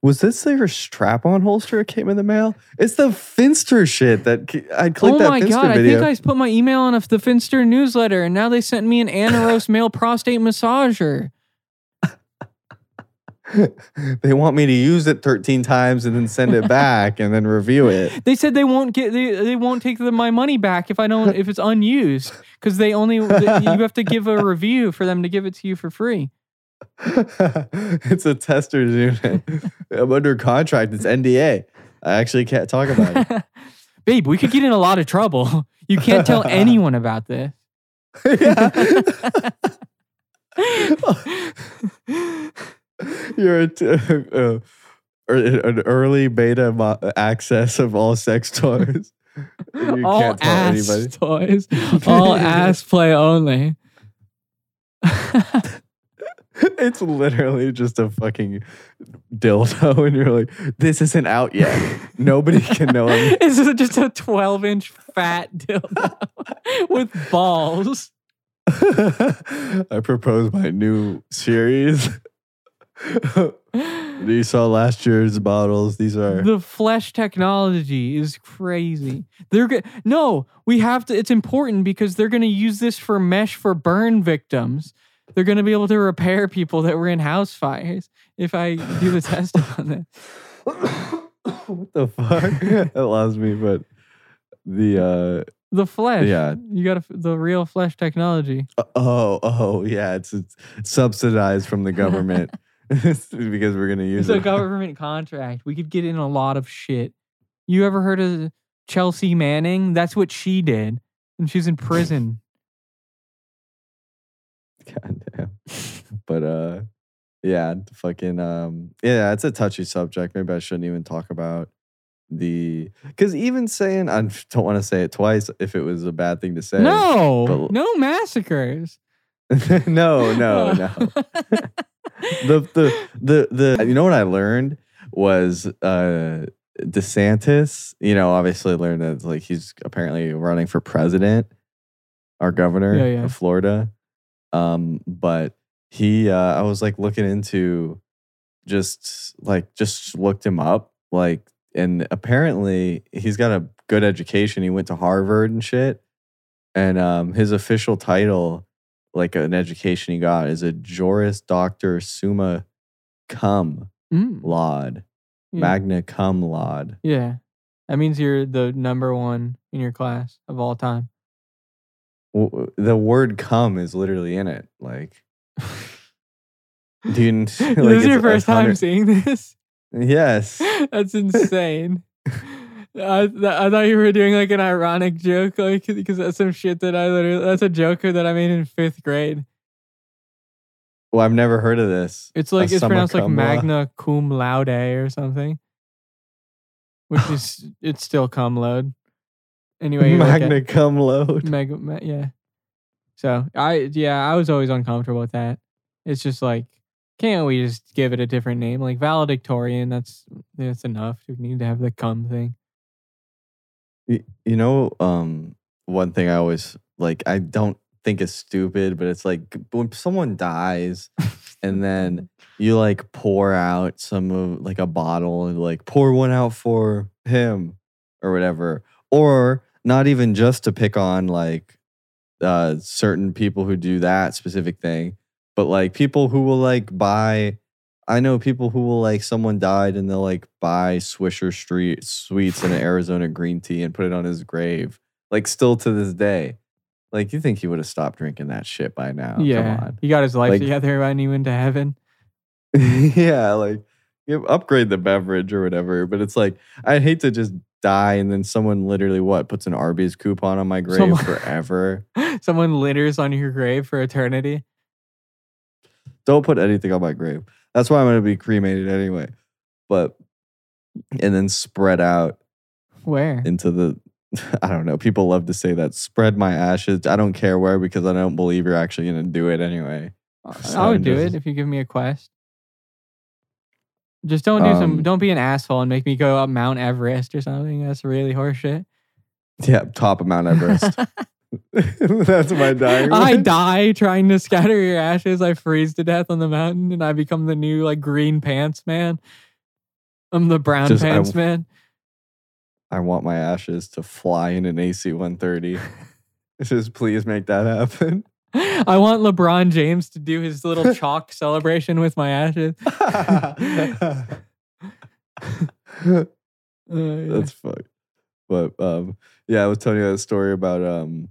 F: Was this their strap-on holster? It came in the mail. It's the Finster shit that I clicked
B: oh
F: that
B: my
F: Finster
B: god! I think I put my email on the Finster newsletter, and now they sent me an Aneros male prostate massager. <laughs>
F: they want me to use it 13 times and then send it back and then review it. <laughs>
B: They said they won't get they, they won't take the, my money back if I don't if it's unused because they only you have to give a review for them to give it to you for free. <laughs>
F: it's a tester's unit. I'm under contract. It's NDA. I actually can't talk about it.
B: Babe, we could get in a lot of trouble. You can't tell anyone about this.
F: You're a t- <laughs> uh, or an early beta mo- access of all sex <laughs> toys. You
B: all
F: can't tell
B: ass
F: anybody. <laughs>
B: toys, all ass play only.
F: It's literally just a fucking dildo, and you're like, "This isn't out yet. Nobody can know." I'm-
B: This is just a 12 inch fat dildo with balls.
F: I propose my new series. <laughs> you saw last year's bottles. These are
B: The flesh technology is crazy. They're go- no, we have to. It's important because they're going to use this for mesh for burn victims. They're going to be able to repair people that were in house fires if I do the testing <laughs> on this. <coughs>
F: what the fuck? <laughs> that lost me, but the uh
B: The flesh.
F: Yeah.
B: you got the real flesh technology.
F: uh oh oh yeah, it's, it's subsidized from the government <laughs> because we're gonna use it.
B: It's a <laughs> government contract. We could get in a lot of shit. You ever heard of Chelsea Manning? That's what she did, and she's in prison. <laughs>
F: God damn. But uh yeah, fucking um yeah, it's a touchy subject. Maybe I shouldn't even talk about the because even saying I don't want to say it twice if it was a bad thing to say.
B: no,
F: but-
B: no massacres.
F: no, no, no. The the the the you know what I learned was uh DeSantis, you know, obviously learned that like he's apparently running for president our governor
B: Yeah, yeah.
F: of Florida. Um, but he uh I was like looking into just like just looked him up, like and apparently he's got a good education. He went to Harvard and shit. And um his official title like an education he got is a Juris Doctor Summa Cum
B: Mm,
F: Laude,
B: yeah.
F: magna cum laude.
B: yeah, that means you're the number one in your class of all time.
F: W- The word "cum" is literally in it. Like, do you? <laughs> <laughs>
B: this is your first time seeing this.
F: Yes. <laughs>
B: That's insane. I, th- I thought you were doing like an ironic joke, like because that's some shit that I literally that's a joke that I made in fifth grade.
F: Well, I've never heard of this.
B: It's like
F: A
B: it's
F: summa
B: pronounced like
F: cum
B: magna cum laude or something, which is <sighs> it's still cum laude. Anyway, you look at-
F: magna cum laude.
B: Mega, ma- yeah. So I, yeah, I was always uncomfortable with that. It's just like, can't we just give it a different name, like valedictorian? That's that's enough. We need to have the cum thing.
F: Y- You know, um, one thing I always like, I don't think is stupid, but it's like when someone dies <laughs> and then you like pour out some of like a bottle and like pour one out for him or whatever. Or not even just to pick on like uh certain people who do that specific thing, but like people who will like buy I know people who will like someone died and they'll like buy Swisher Street sweets and an Arizona green tea and put it on his grave. Like still to this day. Like you think he would have stopped drinking that shit by now. Come
B: yeah,
F: on.
B: he got his life
F: Like-
B: together and he went to heaven. <laughs>
F: yeah, like you upgrade the beverage or whatever. But it's like I'd hate to just die and then someone literally what puts an Arby's coupon on my grave
B: Someone-
F: forever. <laughs>
B: Someone litters on your grave for eternity.
F: Don't put anything on my grave. That's why I'm gonna be cremated anyway. But and then spread out
B: Where?
F: into the <laughs> I don't know. People love to say that spread my ashes. I don't care where because I don't believe you're actually gonna do it anyway.
B: I <laughs> would do
F: just-
B: it if you give me a quest. Just don't do some.
F: Um,
B: Don't be an asshole and make me go up Mount Everest or something. That's really horseshit.
F: Yeah, top of Mount <laughs> Everest. <laughs> That's my dying.
B: I die trying to scatter your ashes. I freeze to death on the mountain, and I become the new like green pants man. I'm the brown
F: Just-
B: pants man.
F: I want my ashes to fly in an AC 130. <laughs> Just please make that happen.
B: I want LeBron James to do his little <laughs> chalk celebration with my ashes. Uh, yeah.
F: That's fucked. But um, yeah, I was telling you that story about um,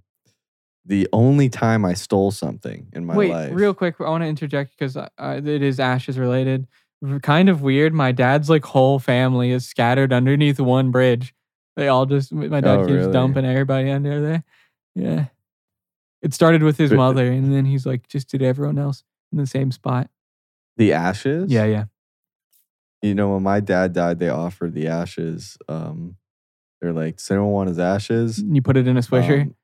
F: the only time I stole something in my
B: Wait,
F: life.
B: real quick, I want to interject because I, it is ashes related. Kind of weird. My dad's like whole family is scattered underneath one bridge. They all just my dad
F: Oh,
B: keeps
F: really?
B: dumping everybody under there. Yeah, it started with his mother, and then he's like just did everyone else in the same spot.
F: the ashes.
B: Yeah, yeah.
F: You know, when my dad died, they offered the ashes. Um, they're like, "Does anyone want his ashes?"
B: You put it in a swisher.
F: Um,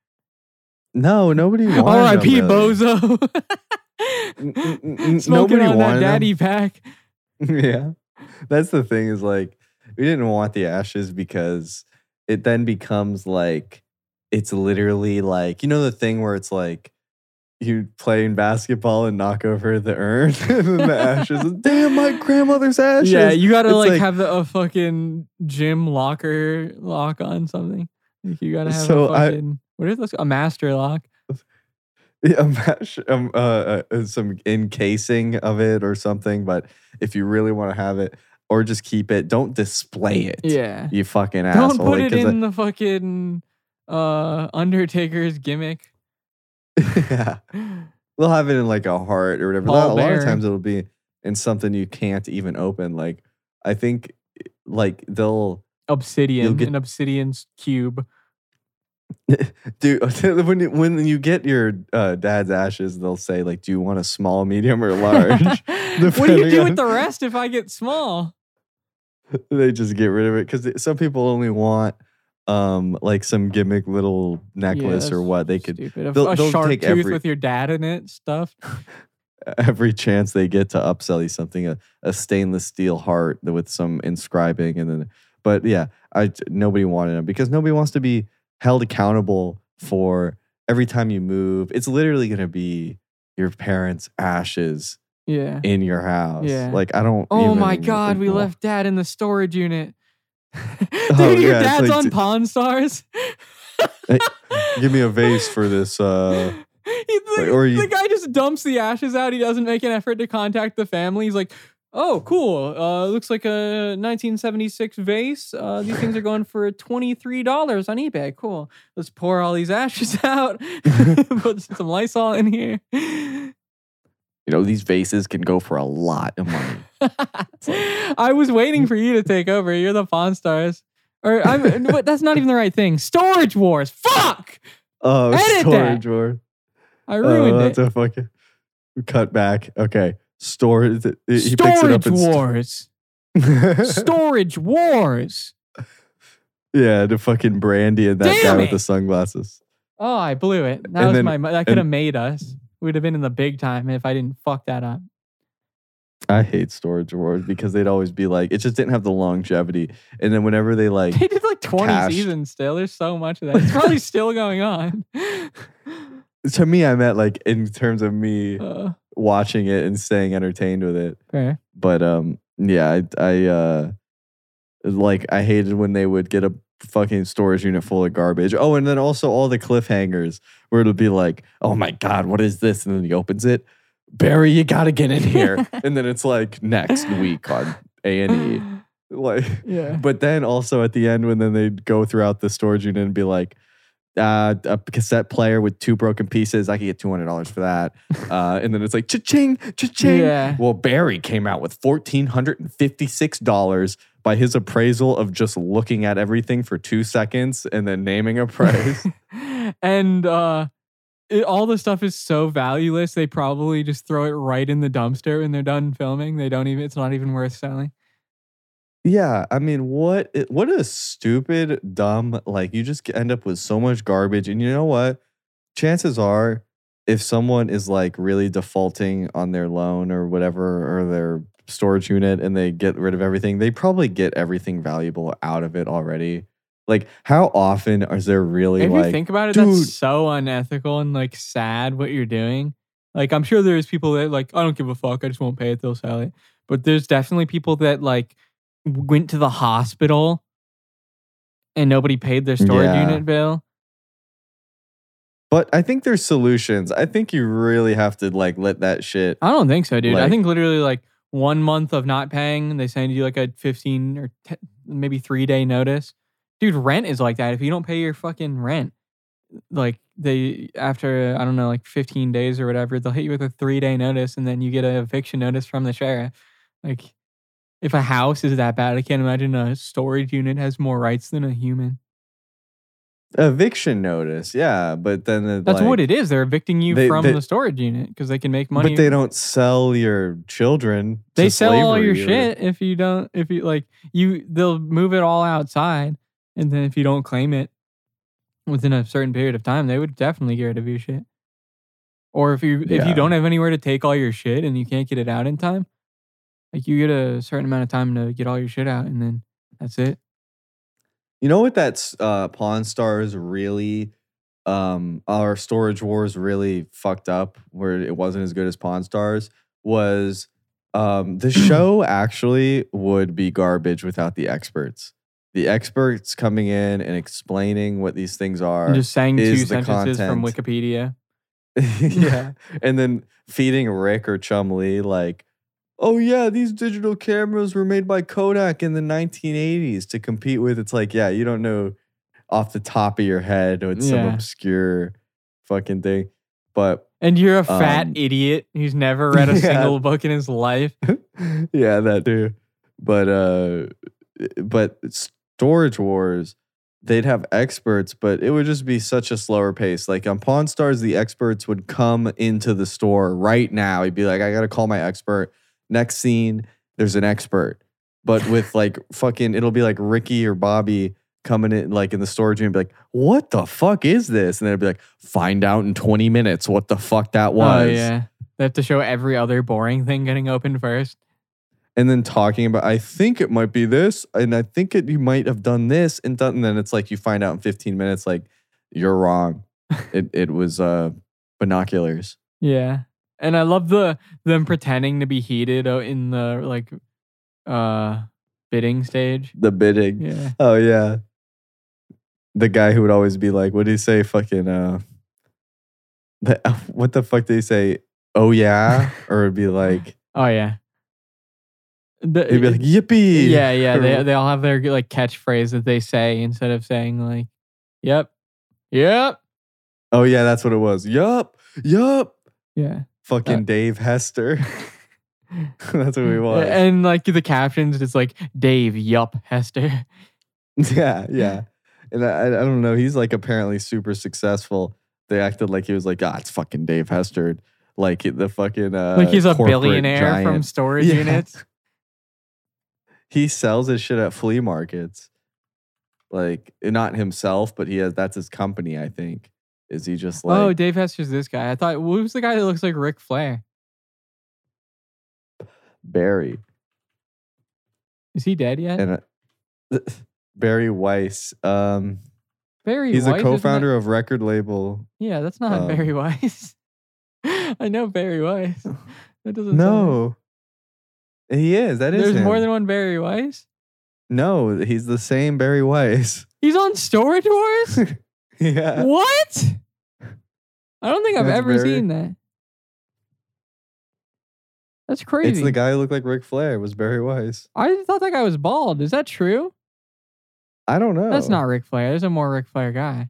F: no, nobody <laughs> wanted.
B: R.I.P.
F: them, really.
B: Bozo.
F: N- n- n-
B: Smoking
F: nobody
B: on that
F: wanted
B: daddy pack. <laughs>
F: yeah. That's the thing is like we didn't want the ashes because it then becomes like it's literally like you know the thing where it's like you playing basketball and knock over the urn <laughs> and then the ashes. Damn, my grandmother's ashes.
B: Yeah, you gotta like,
F: like-
B: have the, a fucking gym locker lock on something. Like you gotta have
F: So
B: a
F: I-
B: fucking what is this? A master lock. <laughs>
F: Yeah, a mash, um, uh, uh, some encasing of it or something. But if you really want to have it, or just keep it, don't display it.
B: Yeah.
F: You fucking asshole.
B: Don't put
F: like,
B: it
F: 'cause I-
B: in the fucking uh Undertaker's gimmick. <laughs>
F: yeah. They'll have it in like a heart or whatever.
B: Paul
F: a lot of times it'll be in something you can't even open. Like I think like they'll
B: Obsidian,
F: get-
B: an obsidian's cube. <laughs>
F: do <laughs> when you, when you get your uh, dad's ashes, they'll say like, "Do you want a small, medium, or large?" <laughs>
B: what do you do
F: on-
B: with the rest if I get small?
F: they just get rid of it because some people only want um like some gimmick little necklace or what they could
B: Stupid.
F: They'll-
B: a
F: they'll
B: shark tooth
F: every-
B: with your dad in it, stuff.
F: every chance they get to upsell you something a, a stainless steel heart with some inscribing and then but yeah i nobody wanted them because nobody wants to be held accountable for every time you move it's literally going to be your parents ashes
B: Yeah.
F: in your house
B: Yeah.
F: like i don't
B: Oh my god, we left dad in the storage unit. <laughs> Dude,
F: Oh,
B: your
F: yeah,
B: dad's
F: like
B: on Pawn Stars.
F: Hey, give me a <laughs> vase for this uh
B: He- the,
F: Like, or you-
B: the guy just dumps the ashes out. He doesn't make an effort to contact the family. He's like, "Oh, cool. Uh, looks like a 1976 vase. Uh, these things are going for twenty three dollars on eBay. Cool. Let's pour all these ashes <laughs> out. <laughs> Put some Lysol in here."
F: you know these vases can go for a lot of money <laughs>
B: I was waiting for you to take over. You're the Pawn Stars. Or I'm, but that's not even the right thing. Storage Wars. Fuck!
F: oh
B: Edit that.
F: storage war
B: I ruined
F: oh,
B: it.
F: that's a fucking cut back okay storage he picks it up
B: Storage
F: st-
B: Wars. Storage Wars. <laughs>
F: yeah the fucking Brandi and that guy
B: Damn
F: with the sunglasses
B: Oh, I blew it. That
F: And
B: was
F: then-
B: my. That could have made us. We'd have been in the big time if I didn't fuck that up.
F: i hate storage wars because they'd always be like it just didn't have the longevity and then whenever they <laughs> like
B: They did like 20
F: Cash.
B: seasons still. There's so much of that. It's probably <laughs> still going on.
F: to me i meant like in terms of me
B: Uh,
F: watching it and staying entertained with it.
B: Fair.
F: but um yeah i i uh like i hated when they would get a fucking storage unit full of garbage. Oh and then also all the cliffhangers where it'll be like oh my god what is this? And then he opens it. Barry you gotta get in here. <laughs> And then it's like next week on a&e <sighs> like
B: Yeah.
F: but then also at the end when then they'd go throughout the storage unit and be like uh, a cassette player with two broken pieces. I could get two hundred dollars for that. <laughs> Uh, and then it's like cha-ching, cha-ching.
B: Yeah.
F: Well, Barry came out with fourteen hundred and fifty-six dollars by his appraisal of just looking at everything for two seconds and then naming a price. <laughs>
B: and uh it, all the stuff is so valueless they probably just throw it right in the dumpster when they're done filming they don't even it's not even worth selling
F: yeah, I mean, what? What a stupid, dumb. Like you just end up with so much garbage, and you know what? Chances are, if someone is like really defaulting on their loan or whatever or their storage unit, and they get rid of everything, they probably get everything valuable out of it already. Like, how often is there really
B: if
F: like?
B: you think about it
F: dude.
B: that's so unethical and like sad what you're doing like i'm sure there's people that like i don't give a fuck i just won't pay it they'll sell it but there's definitely people that like went to the hospital and nobody paid their storage
F: Yeah.
B: unit bill.
F: But I think there's solutions. I think you really have to like let that shit.
B: I don't think so, dude. I think literally like one month of not paying, they send you like a 15 or 10, maybe three day notice. Dude, rent is like that. If you don't pay your fucking rent, like they, after, I don't know, like 15 days or whatever, they'll hit you with a three day notice and then you get an eviction notice from the sheriff. Like, if a house is that bad, I can't imagine a storage unit has more rights than a human.
F: Eviction notice, yeah, but then it,
B: That's
F: like,
B: what it is. They're evicting you
F: they-
B: from
F: they-
B: the storage unit because they can make money.
F: But they don't sell your children.
B: they sell all your
F: or-
B: shit if you don't if you like you they'll move it all outside and then if you don't claim it within a certain period of time they would definitely get rid of your shit or if you if
F: Yeah.
B: you don't have anywhere to take all your shit and you can't get it out in time like you get a certain amount of time to get all your shit out and then that's it
F: You know what? That's uh, Pawn Stars really, um, our Storage Wars really fucked up. Where it wasn't as good as Pawn Stars was. Um, the <clears throat> show actually would be garbage without the experts. The experts coming in and explaining what these things are.
B: and just saying two sentences from wikipedia <laughs>
F: yeah. <laughs> And then feeding Rick or Chumlee like, oh yeah, these digital cameras were made by Kodak in the 1980s to compete with. It's like, yeah, you don't know off the top of your head or it's some obscure fucking thing. But
B: and you're a fat
F: Um,
B: idiot who's never <laughs> read a
F: yeah.
B: single book in his life <laughs>
F: yeah, that too. But uh but Storage Wars, they'd have experts, but it would just be such a slower pace. Like on Pawn Stars, the experts would come into the store right now. He'd be like, I gotta call my expert. Next scene, there's an expert. But with like fucking, it'll be like Ricky or Bobby coming in like in the storage room and be like, what the fuck is this? And it'd be like, find out in 20 minutes what the fuck that was.
B: oh yeah they have to show every other boring thing getting opened first
F: and then talking about I think it might be this, and I think it you might have done this and done. And then it's like you find out in 15 minutes, like you're wrong. <laughs> it it was uh binoculars.
B: Yeah. And I love the them pretending to be heated in the like uh bidding stage.
F: The bidding.
B: Yeah.
F: Oh yeah. The guy who would always be like, what did he say? Fucking uh the, <laughs> what the fuck did he say? Oh yeah? <laughs> or it'd be like
B: Oh yeah. The,
F: he'd be like, Yippee.
B: yeah, yeah. They <laughs> they all have their like catchphrase that they say instead of saying like, "Yep, yep,
F: Oh yeah, that's what it was. Yup. Yup.
B: yeah."
F: Fucking Dave Hester. <laughs> that's what we want.
B: And like the captions, it's like Dave, yup, Hester. <laughs>
F: Yeah, yeah. And I, I don't know. He's like apparently super successful. They acted like he was like, ah, it's fucking Dave Hester. Like the fucking uh,
B: like he's a billionaire from storage <laughs>
F: Yeah.
B: units.
F: He sells his shit at flea markets. Like not himself, but he has that's his company. I think. Is he just like
B: oh, Dave Hester's this guy. I thought who's the guy that looks like Ric Flair?
F: Barry
B: Is he dead yet?
F: and uh, <laughs> Barry Weiss? Um,
B: Barry.
F: he's
B: Weiss,
F: a co-founder of record label.
B: Yeah, that's not <laughs>
F: Um,
B: Barry Weiss. <laughs> I know Barry Weiss. That doesn't. sound.
F: No, he is. That is.
B: there's more than one Barry Weiss.
F: No, he's the same Barry Weiss.
B: He's on Storage Wars.
F: Yeah.
B: what? I don't think I've
F: That's
B: ever
F: Barry-
B: seen that. That's crazy.
F: It's the guy who looked like Ric Flair. Was Barry Weiss?
B: I thought that guy was bald. Is that true?
F: I don't know.
B: That's not Ric Flair. There's a more Ric Flair guy.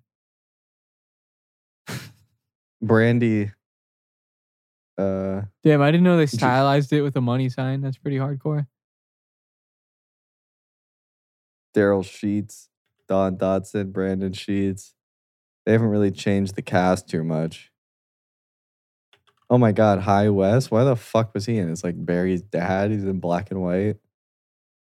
F: Brandi. Uh,
B: Damn, I didn't know they stylized it with a money sign. That's pretty hardcore.
F: Darrell Sheets, Dan Dotson, Brandon Sheets. They haven't really changed the cast too much. Oh my God, High West. Why the fuck was he in? It's like Barry's dad. He's in black and white.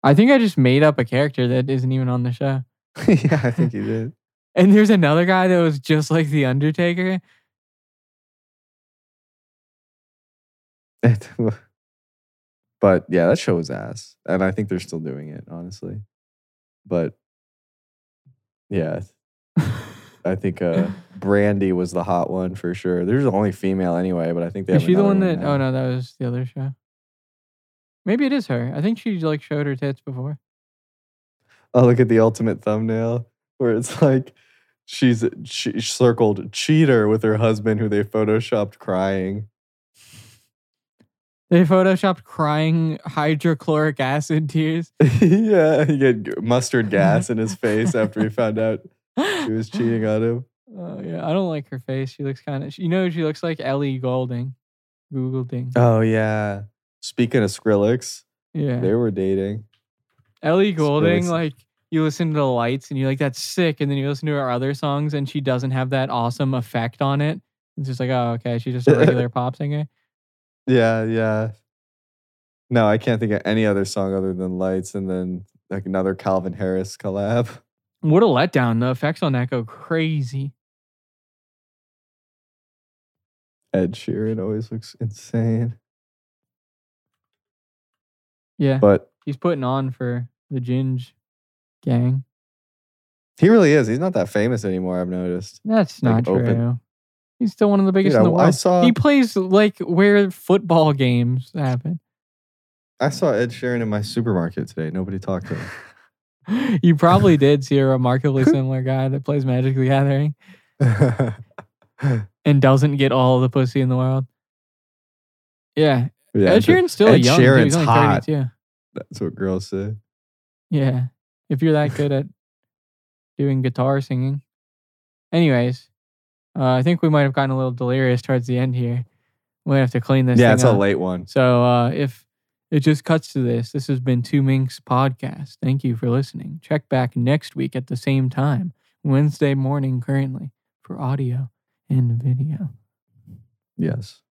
B: I think I just made up a character that isn't even on the show. <laughs>
F: yeah, I think he <laughs> did.
B: And there's another guy that was just like the Undertaker. <laughs>
F: but yeah, that show was ass, and I think they're still doing it, honestly. But yeah, I think uh, <laughs> Brandi was the hot one for sure. There's the only female anyway, but I think they
B: Is
F: have
B: she the one that?
F: now.
B: Oh no, that was the other show. Maybe it is her. I think she like showed her tits before.
F: I'll look at the ultimate thumbnail where it's <laughs> like she's she circled cheater with her husband who they photoshopped crying.
B: They photoshopped crying hydrochloric acid tears. <laughs>
F: yeah, he had mustard gas in his face after he found out she was <laughs> cheating on him.
B: Oh yeah, I don't like her face. She looks kind of. You know, she looks like Ellie Goulding. Google ding.
F: Oh yeah. Speaking of Skrillex,
B: yeah,
F: they were dating.
B: Ellie Goulding.
F: Skrillex.
B: Like you listen to the lights and you're like, that's sick, and then you listen to her other songs and she doesn't have that awesome effect on it. It's just like, oh okay, she's just a regular <laughs> pop singer.
F: Yeah, yeah. No, I can't think of any other song other than Lights and then like another Calvin Harris collab.
B: What a letdown! The effects on that go crazy.
F: Ed Sheeran always looks insane.
B: Yeah,
F: But
B: he's putting on for the Ginge gang.
F: he really is. He's not that famous anymore, I've noticed.
B: That's
F: Like,
B: not true.
F: open-
B: He's still one of the biggest
F: Dude,
B: in
F: I-
B: the
F: I
B: world.
F: saw-
B: he plays like where football games happen.
F: I saw Ed Sheeran in my supermarket today. Nobody talked to him. <laughs>
B: you probably did see a remarkably <laughs> similar guy that plays Magic the Gathering <laughs> and doesn't get all the pussy in the world. Yeah,
F: yeah,
B: Ed Sheeran's still
F: Ed
B: young.
F: Sheeran's
B: He's
F: hot.
B: 32.
F: That's what girls say.
B: Yeah, if you're that good at doing guitar singing. Anyways, uh, I think we might have gotten a little delirious towards the end here. We have to clean this.
F: yeah, it's a late one.
B: So uh, if it just cuts to this, this has been Two Minks Podcast. Thank you for listening. Check back next week at the same time, Wednesday morning currently, for audio and video.
F: Yes.